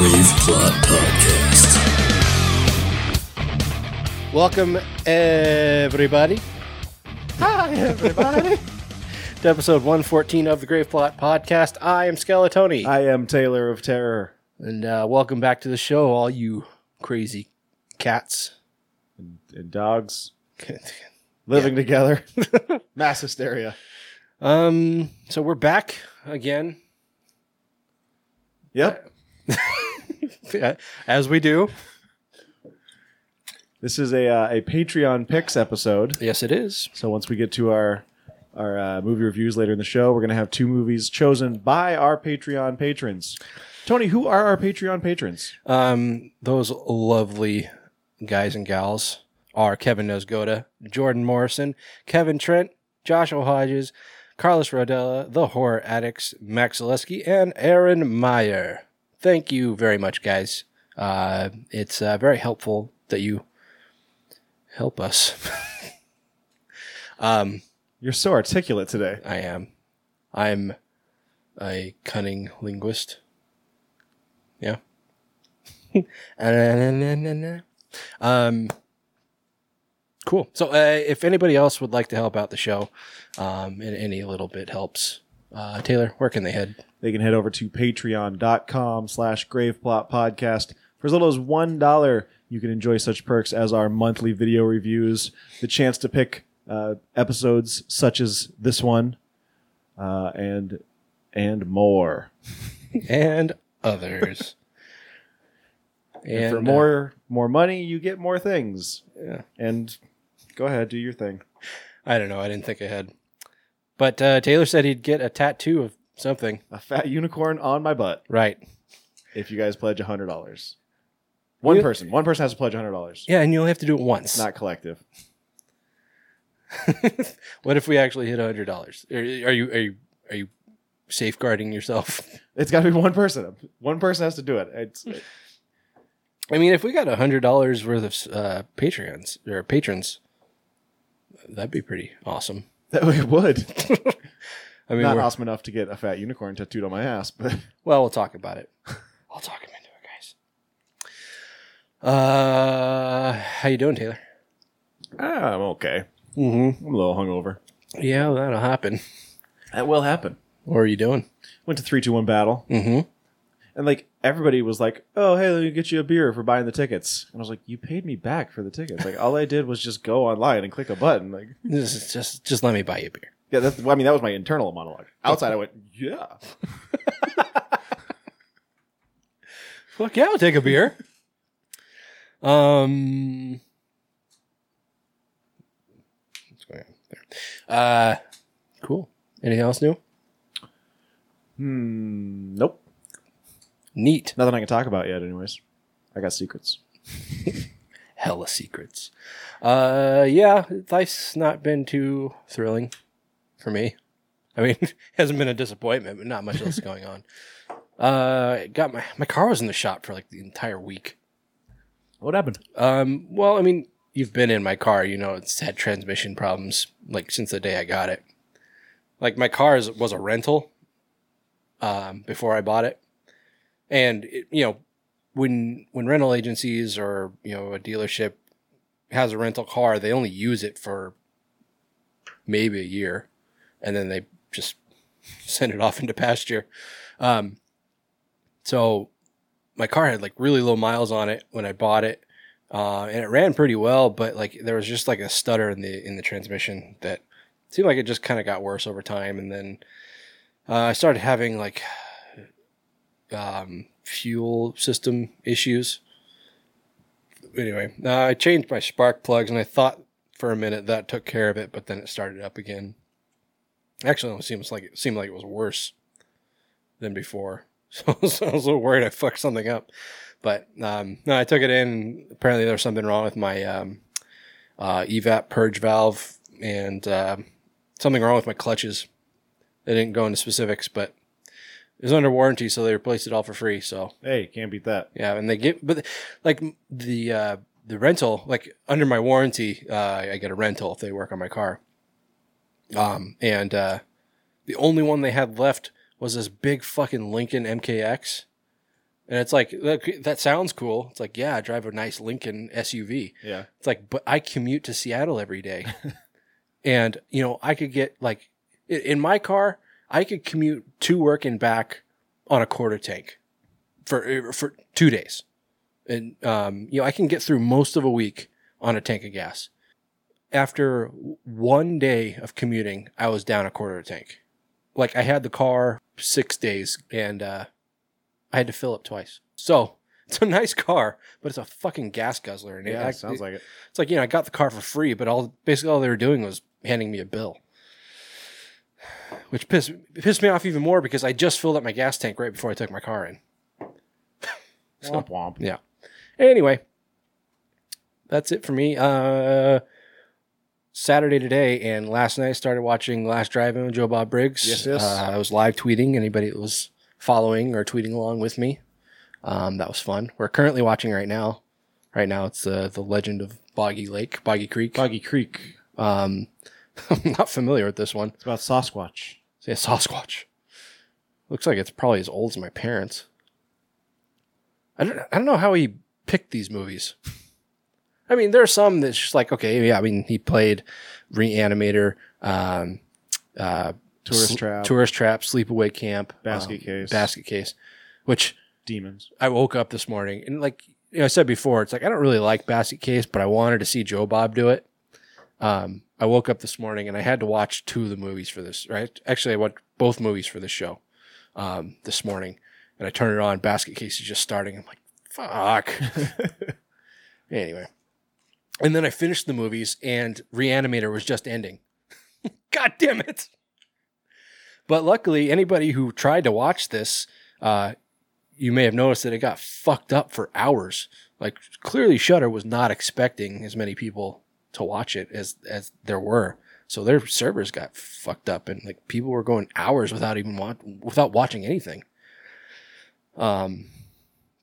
to the Grave Plot Podcast. Welcome, everybody. Hi, everybody. to episode 114 of the Grave Plot Podcast. I am Skeletoni. I am Taylor of Terror. and uh, welcome back to the show, all you crazy cats. And dogs living together. Mass hysteria. um, so we're back again, Yep. as we do. This is a uh, a Patreon picks episode. Yes, it is. So once we get to our our uh, movie reviews later in the show, we're gonna have two movies chosen by our Patreon patrons. Tony, who are our Patreon patrons? Um, those lovely guys and gals are Kevin Nosgoda, Jordan Morrison, Kevin Trent, Joshua Hodges, Carlos Rodella, The Horror Addicts, Max Zaleski, and Aaron Meyer. Thank you very much, guys. Uh, it's uh, very helpful that you help us. um, You're so articulate today. I am. I'm a cunning linguist. Yeah. um, cool. So, uh, if anybody else would like to help out the show, um, any little bit helps, uh, Taylor, where can they head? They can head over to patreon.com slash graveplot podcast. For as little as one dollar, you can enjoy such perks as our monthly video reviews, the chance to pick uh, episodes such as this one, uh, and and more. and others. And, for uh, more more money, you get more things. yeah. And go ahead, do your thing. I don't know. I didn't think ahead. But uh, Taylor said he'd get a tattoo of something. A fat unicorn on my butt. Right. If you guys pledge hundred dollars, one You- person, one person has to pledge hundred dollars. Yeah, and you only have to do it once. Not collective. what if we actually hit hundred dollars? Are, are you are you are you safeguarding yourself? It's got to be one person. One person has to do it. It's I mean, if we got hundred dollars worth of uh, Patreons or patrons, that'd be pretty awesome. that it would. I mean, Not we're- awesome enough to get a fat unicorn tattooed on my ass, but well, we'll talk about it. I'll talk him into it, guys. Uh, how you doing, Taylor? ah, I'm okay. Mm-hmm. I'm a little hungover. Yeah, that'll happen. That will happen. What are you doing? Went to three two one battle, Mm-hmm. And like everybody was like, "Oh, hey, let me get you a beer for buying the tickets." And I was like, "You paid me back for the tickets. Like all I did was just go online and click a button. Like, Just, just, just let me buy you a beer. yeah, that's, I mean, that was my internal monologue. Outside, I went, "Yeah." Fuck yeah, I'll take a beer. um, what's going on there? Uh, cool. Anything else new? Hmm. Nope. Neat. Nothing I can talk about yet. Anyways, I got secrets. Hella secrets. Uh, yeah, life's not been too thrilling for me. I mean, it hasn't been a disappointment, but not much else going on. Uh, got my my car was in the shop for like the entire week. What happened? Um, well, I mean, you've been in my car, you know, it's had transmission problems like since the day I got it. Like my car is, was a rental um, before I bought it, and it, you know, when when rental agencies or you know a dealership has a rental car, they only use it for maybe a year, and then they just send it off into pasture. Um, so my car had like really low miles on it when I bought it, uh, and it ran pretty well. But like there was just like a stutter in the in the transmission that seemed like it just kind of got worse over time. And then uh, I started having like um, fuel system issues. Anyway, uh, I changed my spark plugs, and I thought for a minute that took care of it, but then it started up again. Actually, it seems like it seemed like it was worse than before. So, so I was a little worried I fucked something up. But um, no, I took it in. Apparently, there was something wrong with my um, uh, evap purge valve and uh, something wrong with my clutches. They didn't go into specifics, but it was under warranty, so they replaced it all for free. So Hey, can't beat that. yeah, and they get but like the uh, the rental, like under my warranty, uh, I get a rental if they work on my car. Um, and uh, the only one they had left was this big fucking Lincoln MKX, And it's like look, that sounds cool. It's like yeah, I drive a nice Lincoln SUV. Yeah. It's like, but I commute to Seattle every day, and you know I could get like i- in my car, I could commute to work and back on a quarter tank for for two days, and um, you know I can get through most of a week on a tank of gas. After one day of commuting, I was down a quarter tank. Like I had the car six days, and uh, I had to fill up twice. So it's a nice car, but it's a fucking gas guzzler. And it Yeah, act- sounds like it. it's like you know, I got the car for free, but all basically all they were doing was handing me a bill, which pissed pissed me off even more because I just filled up my gas tank right before I took my car in. Womp womp. Yeah. Anyway, that's it for me. Uh, Saturday today and last night I started watching Last Drive-In with Joe Bob Briggs. Yes, yes. Uh, I was live tweeting. Anybody that was following or tweeting along with me, um, that was fun. We're currently watching right now. Right now, it's uh, the Legend of Boggy Lake, Boggy Creek. Boggy Creek. Um, I'm not familiar with this one. It's about Sasquatch. Yeah, Sasquatch. Looks like it's probably as old as my parents. I don't, I don't know how he picked these movies. I mean, there are some that's just like, okay, yeah, I mean, he played Reanimator, um, uh, Tourist Sl- Trap. Tourist Trap, Sleepaway Camp, Basket um, Case. Basket Case, which Demons. I woke up this morning and like you know, I said before, it's like I don't really like Basket Case, but I wanted to see Joe Bob do it. Um, I woke up this morning and I had to watch two of the movies for this. Right? Actually, I watched both movies for this show um, this morning, and I turned it on. Basket Case is just starting. I'm like, fuck. anyway, and then I finished the movies, and Reanimator was just ending. God damn it! But luckily, anybody who tried to watch this, uh, you may have noticed that it got fucked up for hours. Like clearly, Shudder was not expecting as many people to watch it as as there were. So their servers got fucked up, and like people were going hours without even wa- without watching anything. Um,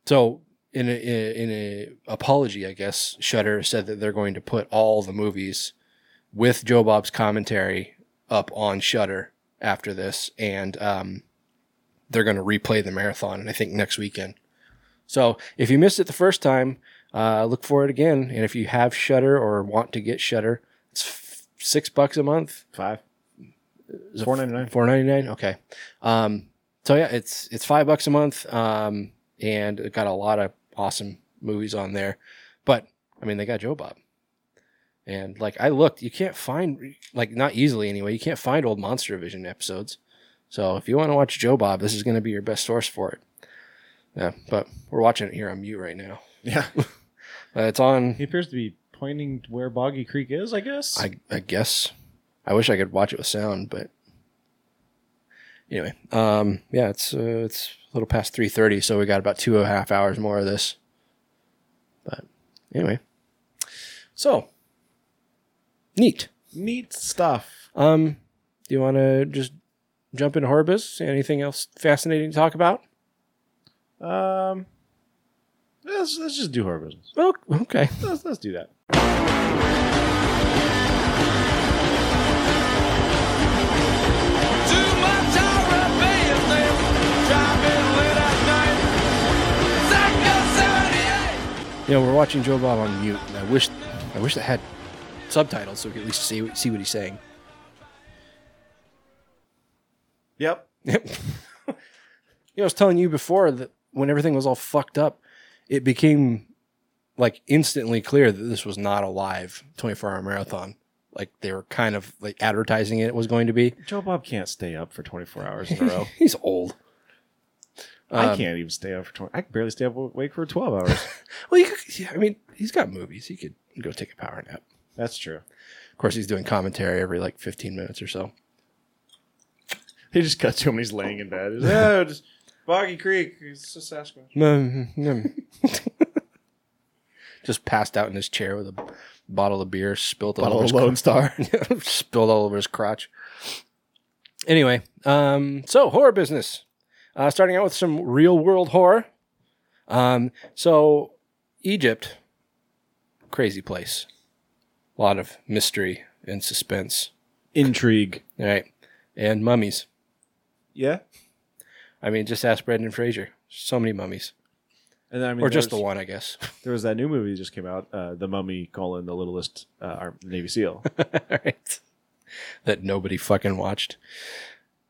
so in a, in a apology, I guess Shudder said that they're going to put all the movies with Joe Bob's commentary up on Shudder after this, and um, they're going to replay the marathon, and I think next weekend. So if you missed it the first time, uh, look for it again. And if you have Shudder or want to get Shudder, it's f- six bucks a month. Five. Is Four ninety nine. Four ninety nine. Okay. Um, so yeah, it's it's five bucks a month, um, and it got a lot of awesome movies on there. But I mean, they got Joe Bob, and like I looked, you can't find like not easily anyway. You can't find old Monster Vision episodes. So if you want to watch Joe Bob, this is going to be your best source for it. Yeah, but we're watching it here on mute right now. Yeah. Uh, it's on. He appears to be pointing to where Boggy Creek is, I guess. I I guess. I wish I could watch it with sound, but anyway, um, yeah, it's uh, it's a little past three thirty, so we got about two and a half hours more of this. But anyway, so neat. Neat stuff. Um, do you want to just jump into biz? Anything else fascinating to talk about? Um, let's, let's just do horror business. Oh, okay. Let's, let's do that. Too much horror business. Driving late at night. Psycho 78. You know, we're watching Joe Bob on mute, and I wish I wish that had subtitles so we could at least see see what he's saying. Yep. Yep. you know, I was telling you before that when everything was all fucked up, it became like instantly clear that this was not a live 24 hour marathon. Like they were kind of like advertising it was going to be. Joe Bob can't stay up for 24 hours in a row. He's old. I Um, can't even stay up for 20. I can barely stay up awake for 12 hours. Well, you could, yeah, I mean, he's got movies. He could go take a power nap. That's true. Of course, he's doing commentary every like 15 minutes or so. He just cut to him he's laying in bed. He's like, oh, just Boggy Creek. It's a Sasquatch. Just passed out in his chair with a bottle of beer, spilled all Bottle over his Lone Star. spilled all over his crotch. Anyway, um, so horror business. Uh, starting out with some real world horror. Um, so Egypt, crazy place. A lot of mystery and suspense. Intrigue. All right, and mummies. Yeah. I mean, just ask Brendan Fraser. So many mummies. And then I mean, or just the one, I guess. There was that new movie that just came out, uh, The Mummy: colon, The Littlest uh, Arm- Navy SEAL. right. That nobody fucking watched.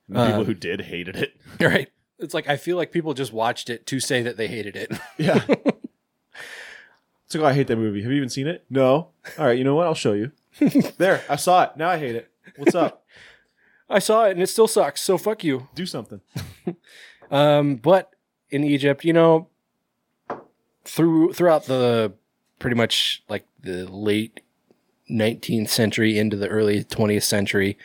The people who did hated it. Right. It's like I feel like people just watched it to say that they hated it. Yeah. it's like, oh, I hate that movie. Have you even seen it? No. All right, you know what? I'll show you. there, I saw it. Now I hate it. What's up? I saw it and it still sucks. So fuck you. Do something. Um, but in Egypt, you know, through throughout the pretty much like the late 19th century into the early 20th century,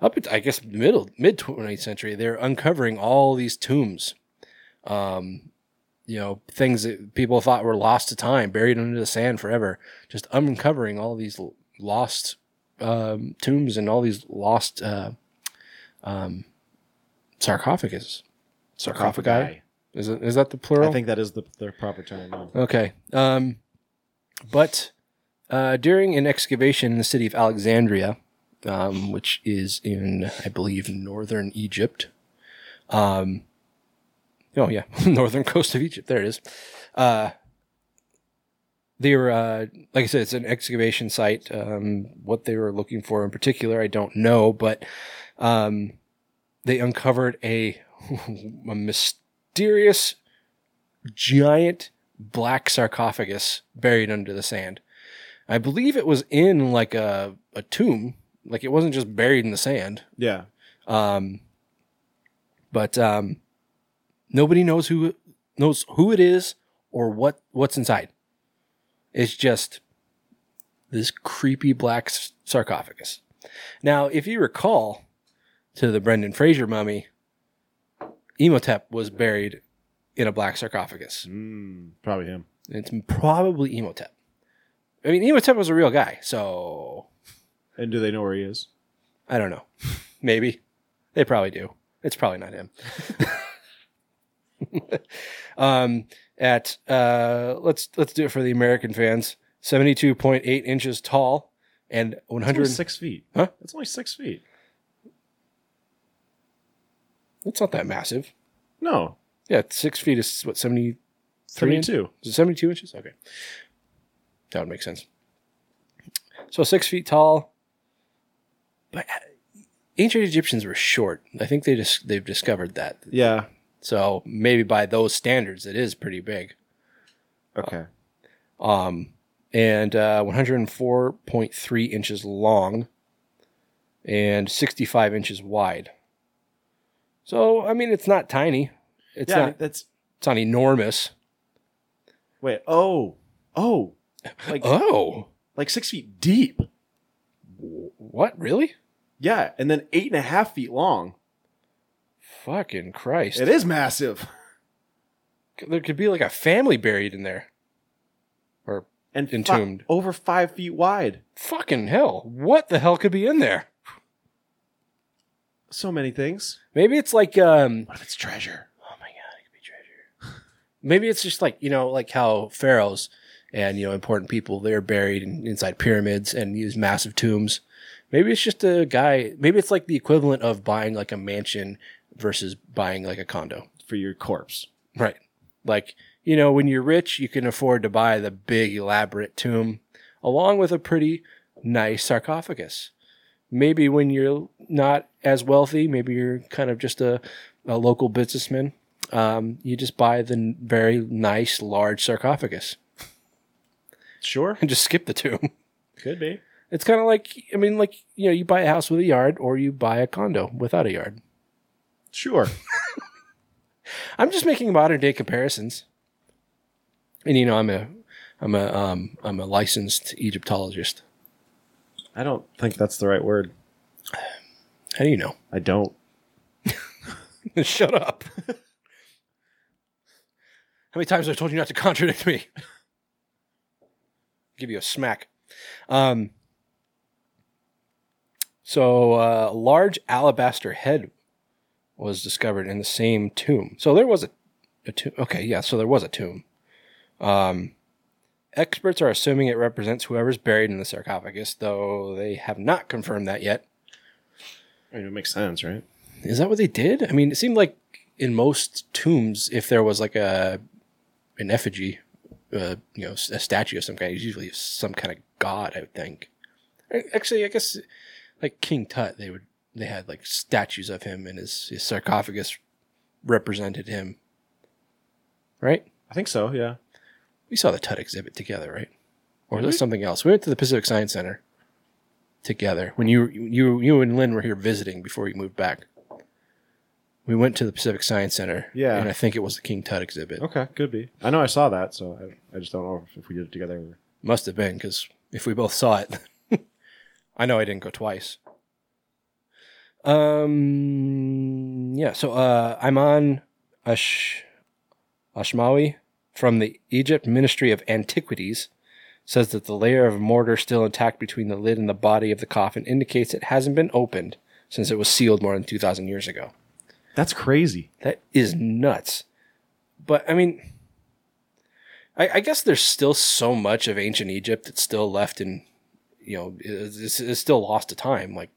up at, I guess middle mid 20th century, they're uncovering all these tombs. Um, you know, things that people thought were lost to time, buried under the sand forever, just uncovering all these lost um, tombs and all these lost uh, um, sarcophagus. Sarcophagi. Is it is that the plural? I think that is the, the proper term. Okay. Um, but uh, during an excavation in the city of Alexandria, um, which is in, I believe, northern Egypt. Um, oh yeah, northern coast of Egypt. There it is. Uh, they were, uh, like I said, it's an excavation site. Um, what they were looking for in particular, I don't know, but um, they uncovered a, a mysterious giant black sarcophagus buried under the sand. I believe it was in like a, a tomb, like it wasn't just buried in the sand. Yeah. Um, but um, nobody knows who knows who it is or what what's inside. It's just this creepy black sarcophagus. Now, if you recall, to the Brendan Fraser mummy, Imhotep was buried in a black sarcophagus. Mm, probably him. It's probably Imhotep. I mean, Imhotep was a real guy, so And do they know where he is? I don't know. Maybe they probably do. It's probably not him. um, at uh, let's let's do it for the American fans. Seventy-two point eight inches tall and one hundred. six feet. Huh? That's only six feet. It's not that massive. No, Yeah, six feet is what seventy-three. inches? seventy-two. Is it 72 inches? Okay. That would make sense. So six feet tall. But uh, ancient Egyptians were short. I think they just they've discovered that. Yeah. So maybe by those standards, it is pretty big. Okay. Um, and uh, 104.3 inches long and 65 inches wide. So I mean, it's not tiny. It's yeah, not. that's It's not enormous. wait. Oh, oh, like Oh, like six feet deep. what? Really? Yeah, and then eight and a half feet long. Fucking Christ! It is massive. There could be like a family buried in there. Or And fi- Entombed. over five feet wide. fucking hell, what the hell could be in there? So many things. Maybe it's like um. What if it's treasure? Oh my god, it could be treasure. Maybe it's just like you know, like how pharaohs and you know important people they're buried in, inside pyramids and use massive tombs. Maybe it's just a guy. Maybe it's like the equivalent of buying like a mansion versus buying like a condo. For your corpse. Right. Like, you know, when you're rich, you can afford to buy the big, elaborate tomb along with a pretty nice sarcophagus. Maybe when you're not as wealthy, maybe you're kind of just a, a local businessman, um, you just buy the very nice, large sarcophagus Sure. and just skip the tomb. Could be. It's kind of like, I mean, like, you know, you buy a house with a yard or you buy a condo without a yard. Sure. I'm just making modern day comparisons. And you know, I'm a I'm a um I'm a licensed Egyptologist. I don't think that's the right word. How do you know? I don't. Shut up. How many times have I told you not to contradict me? Give you a smack. Um so uh, a large alabaster head was discovered in the same tomb. So there was a, a tomb. Okay, yeah, so there was a tomb. Um, experts are assuming it represents whoever's buried in the sarcophagus, though they have not confirmed that yet. I mean, it makes sense, right? Is that what they did? I mean, it seemed like in most tombs, if there was like a an effigy, uh, you know, a statue of some kind. it's usually some kind of god, I would think. Actually, I guess like King Tut, they would they had like statues of him, and his his sarcophagus represented him. Right? I think so. Yeah. We saw the Tut exhibit together, right? Or was it something else? We went to the Pacific Science Center together when you you you and Lynn were here visiting before you moved back. We went to the Pacific Science Center. Yeah. and I think it was the King Tut exhibit. Okay. Could be. I know I saw that, so I, I just don't know if we did it together. Must have been because if we both saw it, I know I didn't go twice. Um. Yeah. So uh, Ayman Ash Ashmawi from the Egypt Ministry of Antiquities. Says that the layer of mortar still intact between the lid and the body of the coffin indicates it hasn't been opened since it was sealed more than two thousand years ago. That's crazy. That is nuts. But I mean, I, I guess there's still so much of ancient Egypt that's still left in, you know, is, is still lost to time. Like,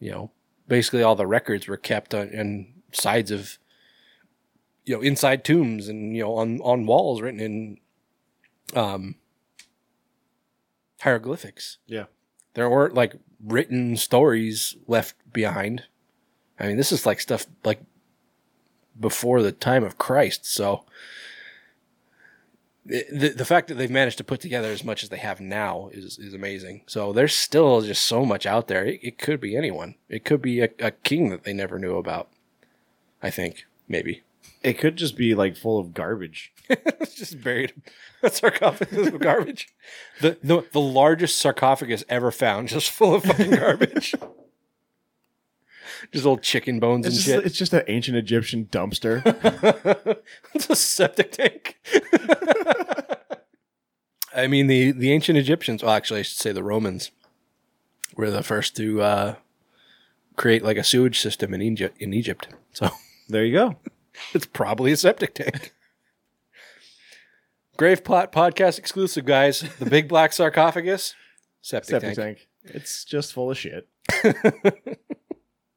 you know, basically all the records were kept on, on sides of, you know, inside tombs and you know on on walls written in, um, hieroglyphics. Yeah. There weren't like written stories left behind. I mean, this is like stuff like before the time of Christ. So the, the fact that they've managed to put together as much as they have now is is amazing. So there's still just so much out there. It, it could be anyone. It could be a, a king that they never knew about. I think maybe It could just be like full of garbage. it's just buried a sarcophagus of garbage. The, the the largest sarcophagus ever found, just full of fucking garbage. just old chicken bones It's and just, shit. it's just an ancient Egyptian dumpster. it's a septic tank. I mean, the, the ancient Egyptians, well, actually, I should say the Romans, were the first to uh, create like a sewage system in Egypt. In Egypt, so there you go. It's probably a septic tank. Grave Plot podcast exclusive, guys. The big black sarcophagus, septic, Septic tank. tank. It's just full of shit.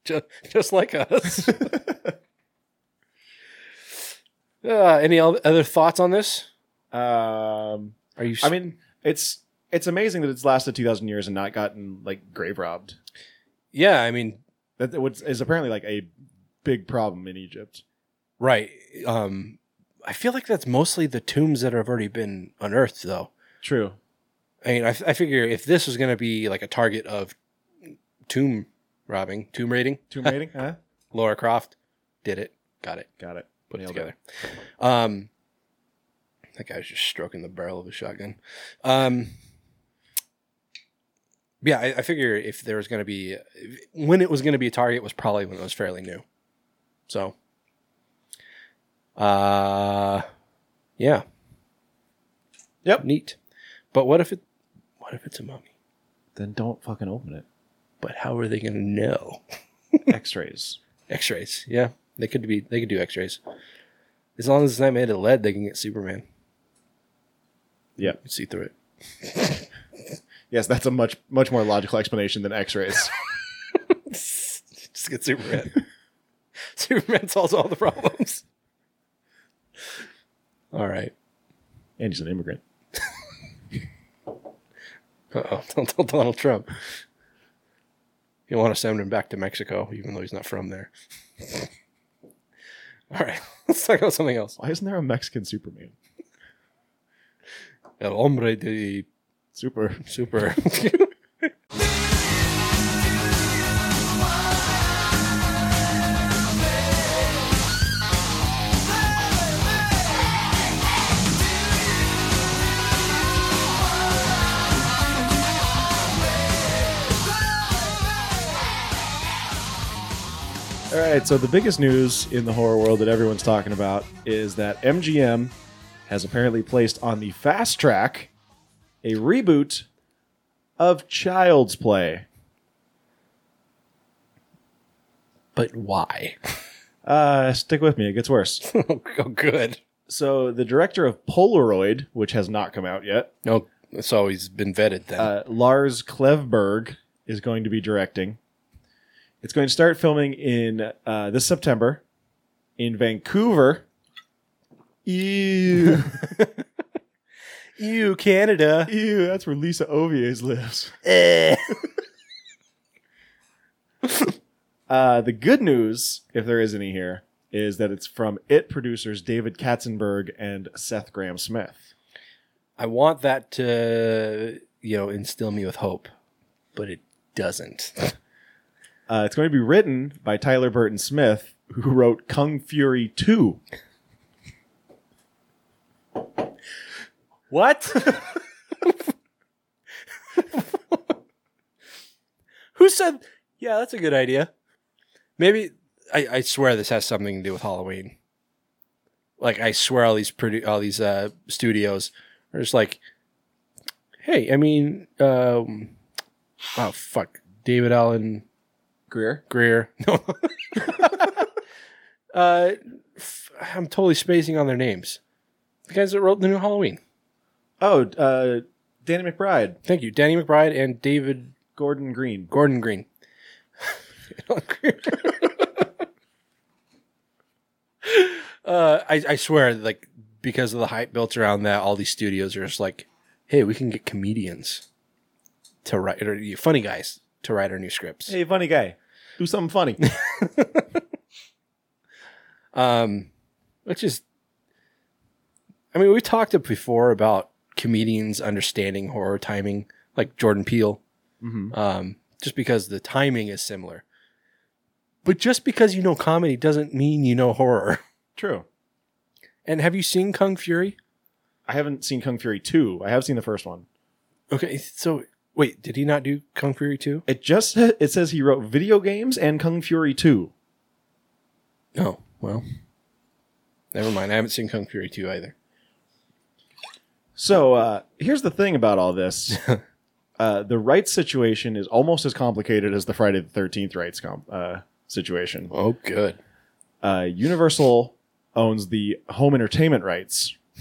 Just, just like us. uh, any other thoughts on this? Um, Are you? I mean, it's it's amazing that it's lasted two thousand years and not gotten like grave robbed. yeah. I mean, That is apparently like a big problem in Egypt. Right. Um, I feel like that's mostly the tombs that have already been unearthed, though. True. I mean, I, I figure if this was going to be like a target of tomb robbing, tomb raiding, Tomb raiding? huh? Laura Croft did it, got it, Got it. put it Nailed together. Um, that guy's just stroking the barrel of a shotgun. Um, yeah, I, I figure if there was going to be when it was going to be a target was probably when it was fairly new. So, uh, yeah, Yep. neat. But what if it? What if it's a mummy? Then don't fucking open it. But how are they going to know? X-rays. X-rays. Yeah, they could be. They could do X-rays. As long as it's not made of lead, they can get Superman. Yeah. See through it. Yes, that's a much much more logical explanation than X-rays. Just get Superman. Superman solves all the problems. All right. and he's an immigrant. Uh-oh. Don't tell Donald Trump. You want to send him back to Mexico, even though he's not from there. All right. Let's talk about something else. Why isn't there a Mexican Superman? El hombre de Super. super. Right, so the biggest news in the horror world that everyone's talking about is that MGM has apparently placed on the fast track a reboot of Child's Play. but why? Uh, stick with me, it gets worse. oh, good. So, the director of Polaroid, which has not come out yet, No, so he's been vetted then. uh, Lars Klevberg, is going to be directing. It's going to start filming in uh, this September in Vancouver, Ew. Ew, Canada. Ew, that's where Lisa Oviers lives. Eh. Uh, the good news, if there is any here, is that it's from It producers David Katzenberg and Seth Grahame-Smith. I want that to, you know, instill me with hope, but it doesn't. Uh, it's going to be written by Tyler Burton Smith, who wrote Kung Fury 2. What? Who said? Yeah, that's a good idea. Maybe I, I swear this has something to do with Halloween. Like I swear, all these produ- all these uh, studios are just like, hey, I mean, um, oh fuck, David Allen Greer? Greer. No. uh, f- I'm totally spacing on their names. The guys that wrote the new Halloween. Oh, uh, Danny McBride, Thank you, Danny McBride and David Gordon Green. Gordon Green. uh, I, I swear, like because of the hype built around that, all these studios are just like, "Hey, we can get comedians to write, or funny guys to write our new scripts." Hey, funny guy. Do something funny. Um, which is, I mean, we talked before about comedians understanding horror timing, like Jordan Peele, Mhm. um, just because the timing is similar. But just because you know comedy doesn't mean you know horror. True. And have you seen Kung Fury? I haven't seen Kung Fury 2. I have seen the first one. Okay, so wait, did he not do Kung Fury 2? It just it says he wrote video games and Kung Fury 2. Oh, well. Never mind. I haven't seen Kung Fury 2 either. So uh, here's the thing about all this: uh, the rights situation is almost as complicated as the Friday the Thirteenth rights com- uh, situation. Oh, good. Uh, Universal owns the home entertainment rights,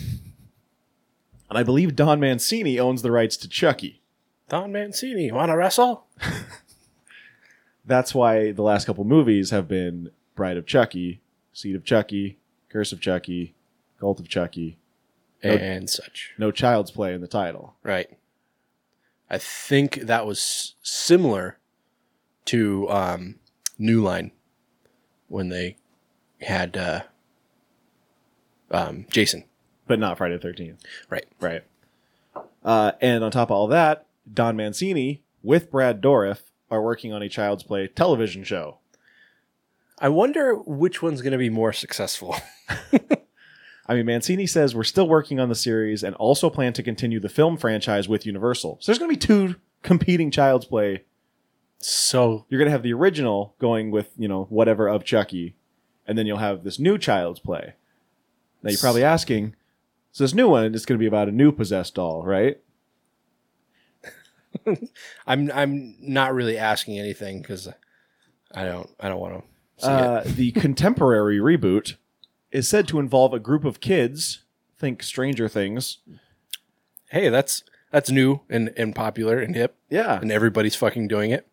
and I believe Don Mancini owns the rights to Chucky. Don Mancini, want to wrestle? That's why the last couple movies have been Bride of Chucky, Seed of Chucky, Curse of Chucky, Cult of Chucky. No- And such. No child's play in the title. Right. I think that was similar to um, New Line when they had uh, um, Jason. but not Friday the Thirteenth. Right. Right. Uh, and on top of all that, Don Mancini with Brad Dourif are working on a Child's Play television show. I wonder which one's going to be more successful. I mean, Mancini says we're still working on the series and also plan to continue the film franchise with Universal. So there's going to be two competing Child's Play. so You're going to have the original going with you know whatever of Chucky, and then you'll have this new Child's Play. Now you're probably asking, so this new one is going to be about a new possessed doll, right? I'm I'm not really asking anything because I don't I don't want to. Uh, the contemporary reboot is said to involve a group of kids. Think Stranger Things. Hey, that's that's new and, and popular and hip, Yeah. and everybody's fucking doing it.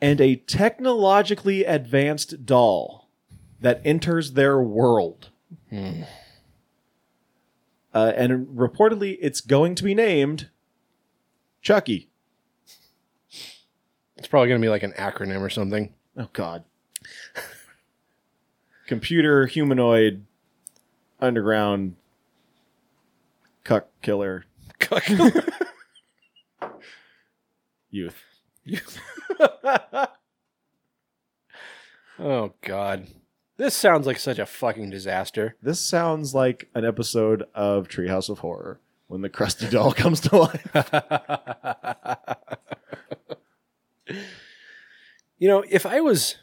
And a technologically advanced doll that enters their world. Hmm. Uh, and reportedly, it's going to be named Chucky. It's probably going to be like an acronym or something. Oh, God. Computer humanoid underground cuck killer cuck youth. oh God, this sounds like such a fucking disaster. This sounds like an episode of Treehouse of Horror when the Krusty doll comes to life. You know, if I was,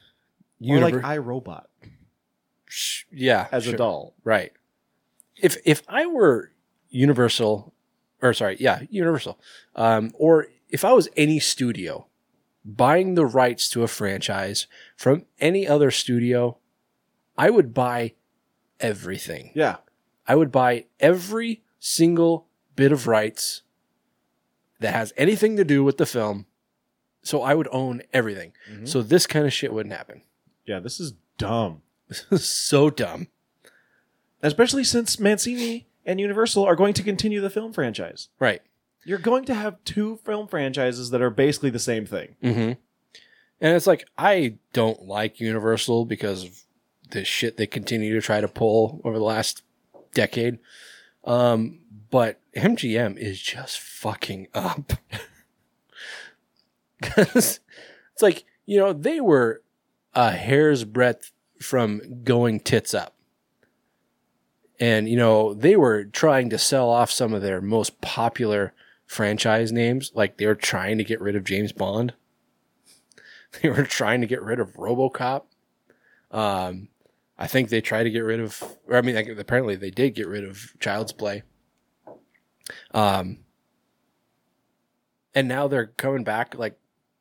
Or like univer- iRobot Sh- yeah, as a doll. right? If if I were Universal, or sorry, yeah, Universal, um, or if I was any studio buying the rights to a franchise from any other studio, I would buy everything. Yeah. I would buy every single bit of rights that has anything to do with the film. So I would own everything. Mhm. So this kind of shit wouldn't happen. Yeah, this is dumb. This is so dumb. especially since Mancini and Universal are going to continue the film franchise. Right. You're going to have two film franchises that are basically the same thing. Mm-hmm. And it's like I don't like Universal because of the shit they continue to try to pull over the last decade. Um, but MGM is just fucking up. 'Cause it's like, you know, they were a hair's breadth from going tits up. And, you know, they were trying to sell off some of their most popular franchise names. Like they were trying to get rid of James Bond. They were trying to get rid of RoboCop. Um, I think they tried to get rid of, or I mean, apparently they did get rid of Child's Play. Um, and now they're coming back like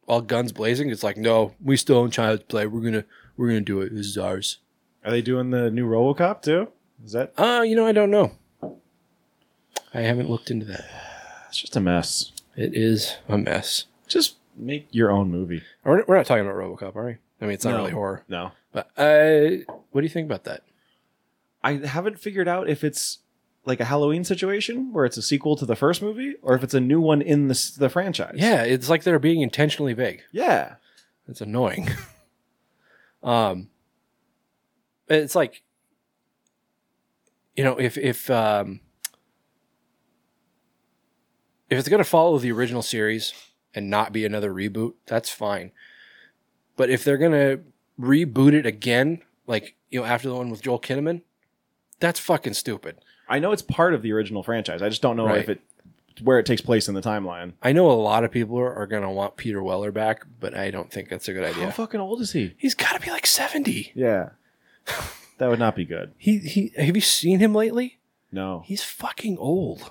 all guns blazing. It's like, no, we still own Child's Play. We're gonna, we're gonna do it. This is ours. Are they doing the new RoboCop too? Is that? Uh, you know, I don't know. I haven't looked into that. It's just a mess. It is a mess. Just make your own movie. We're, we're not talking about RoboCop, are we? I mean, it's not No. really horror. No, But uh, what do you think about that? I haven't figured out if it's like a Halloween situation where it's a sequel to the first movie, or if it's a new one in the the franchise. Yeah, it's like they're being intentionally vague. yeah. It's annoying. um, it's like, you know, if if um, if it's gonna follow the original series and not be another reboot, that's fine. But if they're gonna reboot it again, like you know, after the one with Joel Kinnaman, that's fucking stupid. I know it's part of the original franchise. I just don't know Right. if it where it takes place in the timeline. I know a lot of people are, are gonna want Peter Weller back, but I don't think that's a good idea. How idea. fucking old is he? He's got to be like seventy. Yeah, that would not be good. He he. Have you seen him lately? No, He's fucking old.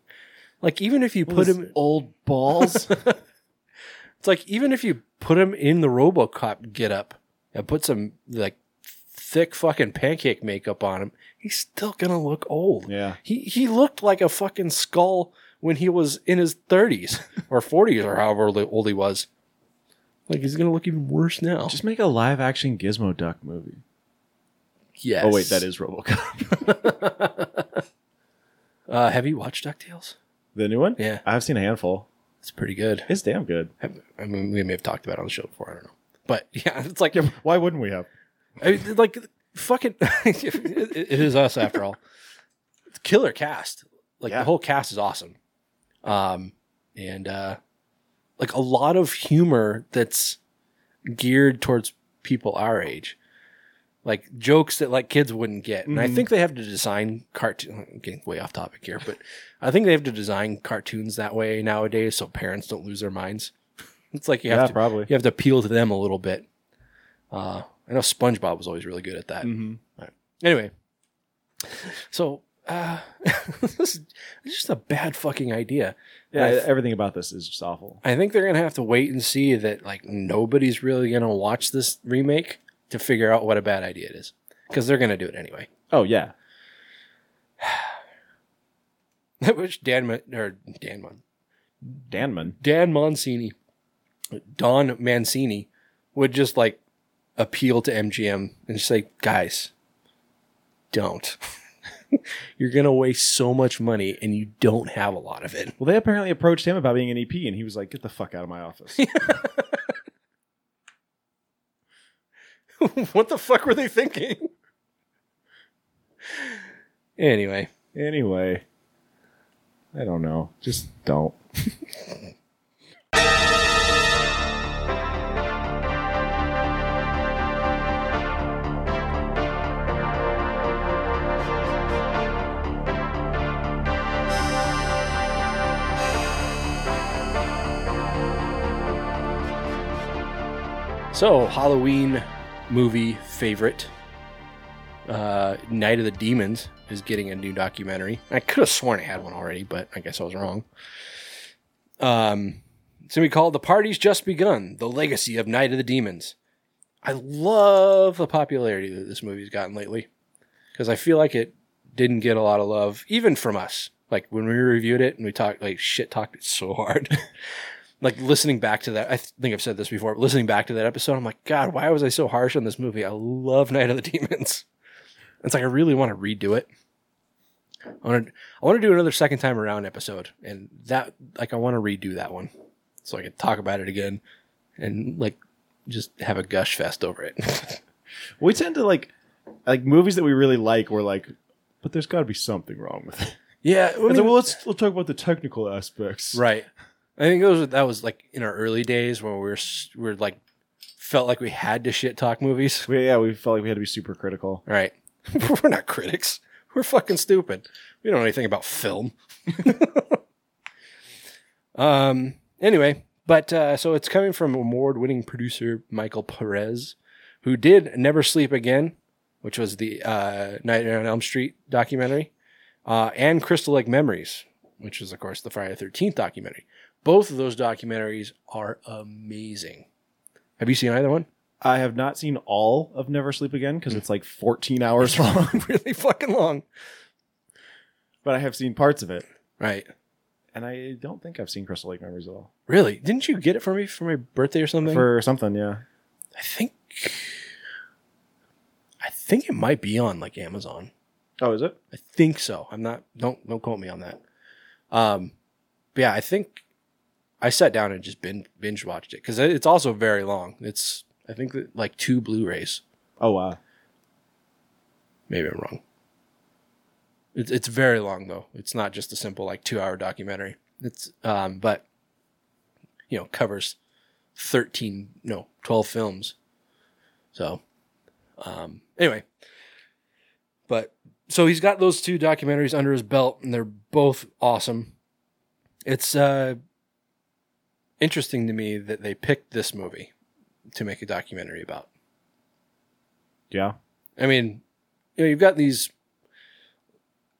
like even if you put him, old balls. it's like even if you put him in the RoboCop get up and put some like thick fucking pancake makeup on him, he's still gonna look old. yeah, He he looked like a fucking skull when he was in his thirties or forties or however old- old he was. Like he's gonna look even worse now. just make a live action Gizmo Duck movie. yes. Oh wait, that is RoboCop. Uh, have you watched Ducktales? the new one. Yeah. I've seen a handful. It's pretty good. It's damn good. I mean, we may have talked about it on the show before. I don't know, but yeah, it's like Why wouldn't we have? I mean, like fucking. it, it is us after all. Killer cast. Like Yeah. the whole cast is awesome, um, and uh, like a lot of humor that's geared towards people our age, like jokes that like kids wouldn't get. And I Mhm. think they have to design cartoon. I'm getting way off topic here, but I think they have to design cartoons that way nowadays so parents don't lose their minds. It's like you have Yeah, to probably. you have to appeal to them a little bit. Uh, I know SpongeBob was always really good at that. Mm-hmm. Anyway, so uh, this is just a bad fucking idea. Yeah, I- everything about this is just awful. I think they're gonna have to wait and see that like nobody's really gonna watch this remake to figure out what a bad idea it is because they're gonna do it anyway. Oh yeah, I wish Dan or Dan Mon Danman. Dan Mancini, Don Mancini would just like appeal to MGM and just say, guys, don't. You're gonna waste so much money and you don't have a lot of it. Well, they apparently approached him about being an EP, and he was like, "Get the fuck out of my office." what the fuck were they thinking? Anyway, anyway, I don't know. Just don't. so Halloween movie favorite, uh, Night of the Demons is getting a new documentary. I could have sworn I had one already, but I guess I was wrong. Um, it's gonna be called "The Party's Just Begun: The Legacy of Night of the Demons." I love the popularity that this movie's gotten lately because I feel like it didn't get a lot of love, even from us. Like when we reviewed it and we talked, like shit talked it so hard. like listening back to that, I th- think I've said this before. But listening back to that episode, I'm like, God, why was I so harsh on this movie? I love Night of the Demons. It's like I really want to redo it. I want to I want to do another second time around episode, and that like I want to redo that one so I can talk about it again and like just have a gush fest over it. We tend to like like movies that we really like. We're like, but there's got to be something wrong with it. yeah, I like, well, let's let's talk about the technical aspects. right. I think those that was like in our early days when we were we were like felt like we had to shit talk movies. We, yeah, we felt like we had to be super critical. Right. We're not critics. We're fucking stupid. We don't know anything about film. um. Anyway, but uh, so it's coming from award-winning producer Michael Perez, who did Never Sleep Again, which was the uh, Nightmare on Elm Street documentary, uh, and Crystal Lake Memories, which is of course the Friday Thirteenth documentary. Both of those documentaries are amazing. Have you seen either one? I have not seen all of Never Sleep Again because it's like 14 hours long, really fucking long. but I have seen parts of it, Right. and I don't think I've seen Crystal Lake Memories at all. Really? Didn't you get it for me for my birthday or something? For something, yeah. I think I think it might be on like Amazon. Oh, is it? I think so. I'm not don't don't quote me on that. Um but yeah, I think I sat down and just binge, binge watched it cuz it's also very long. It's I think like two Blu-rays. Oh wow. Maybe I'm wrong. It's it's very long though. It's not just a simple like 2-hour documentary. It's um but you know, covers 13 no, 12 films. So um anyway, but so he's got those two documentaries under his belt and they're both awesome. It's uh interesting to me that they picked this movie to make a documentary about. Yeah. I mean, you know, you've got these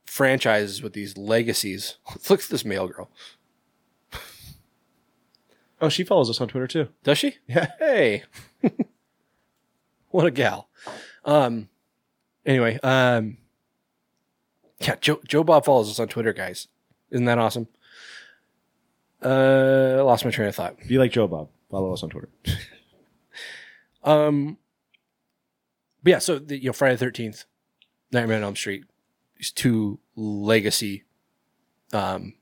franchises with these legacies. Look at this mail girl. Oh, she follows us on Twitter too. Does she? Yeah. Hey. what a gal. Um anyway, um yeah, Joe Joe Bob follows us on Twitter, guys. Isn't that awesome? Uh lost my train of thought. Be like Joe Bob. Follow us on Twitter. Um, but yeah, so the, you know, Friday the Thirteenth, Nightmare on Elm Street, these two legacy, um,